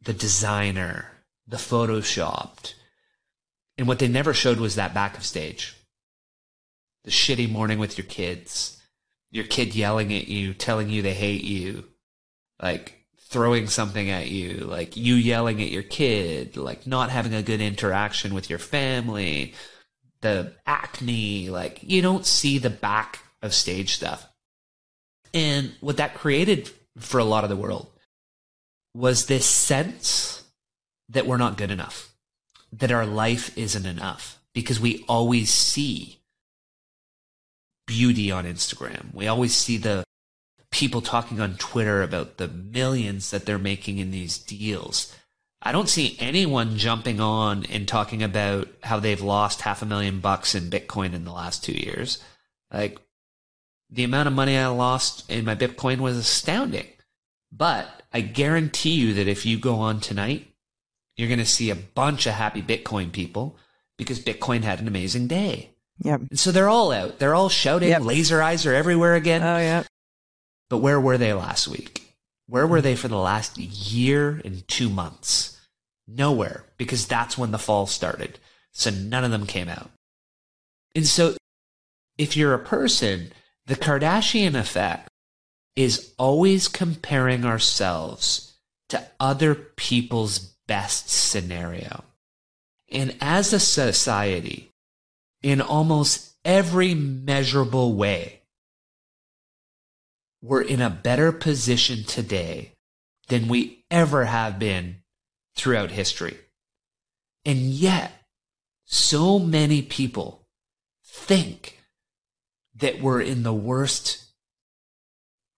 the designer, the photoshopped. And what they never showed was that back of stage. The shitty morning with your kids, your kid yelling at you, telling you they hate you, like throwing something at you, like you yelling at your kid, like not having a good interaction with your family, the acne, like you don't see the back of stage stuff. And what that created for a lot of the world was this sense that we're not good enough, that our life isn't enough because we always see beauty on Instagram. We always see the people talking on Twitter about the millions that they're making in these deals. I don't see anyone jumping on and talking about how they've lost half a million bucks in Bitcoin in the last two years. Like the amount of money I lost in my Bitcoin was astounding. But I guarantee you that if you go on tonight, you're going to see a bunch of happy Bitcoin people because Bitcoin had an amazing day. Yep. And so they're all out. They're all shouting. Yep. Laser eyes are everywhere again. Oh, yeah. But where were they last week? Where were they for the last year and two months? Nowhere, because that's when the fall started. So none of them came out. And so if you're a person, the Kardashian effect is always comparing ourselves to other people's best scenario. And as a society, in almost every measurable way, we're in a better position today than we ever have been throughout history. And yet, so many people think that we're in the worst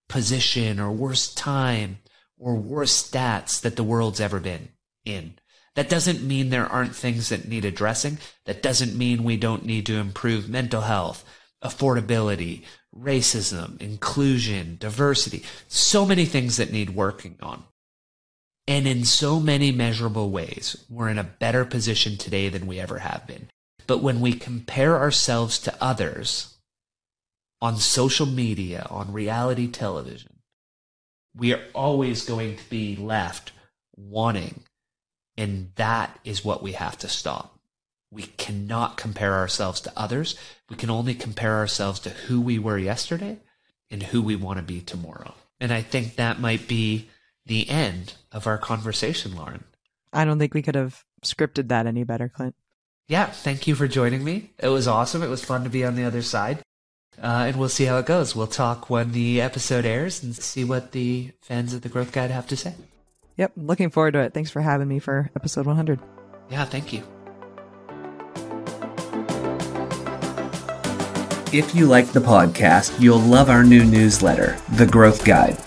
position or worst time or worst stats that the world's ever been in. That doesn't mean there aren't things that need addressing. That doesn't mean we don't need to improve mental health, affordability, racism, inclusion, diversity. So many things that need working on. And in so many measurable ways, we're in a better position today than we ever have been. But when we compare ourselves to others on social media, on reality television, we are always going to be left wanting. And that is what we have to stop. We cannot compare ourselves to others. We can only compare ourselves to who we were yesterday and who we want to be tomorrow. And I think that might be the end of our conversation, Lauren. I don't think we could have scripted that any better, Clint. Yeah, thank you for joining me. It was awesome. It was fun to be on the other side. Uh, and we'll see how it goes. We'll talk when the episode airs and see what the fans of the Growth Guide have to say. Yep, looking forward to it. Thanks for having me for episode 100. Yeah, thank you. If you like the podcast, you'll love our new newsletter, The Growth Guide.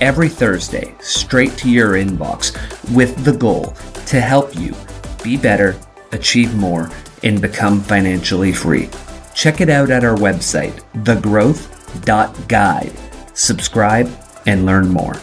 Every Thursday, straight to your inbox, with the goal to help you be better, achieve more, and become financially free. Check it out at our website, thegrowth.guide. Subscribe and learn more.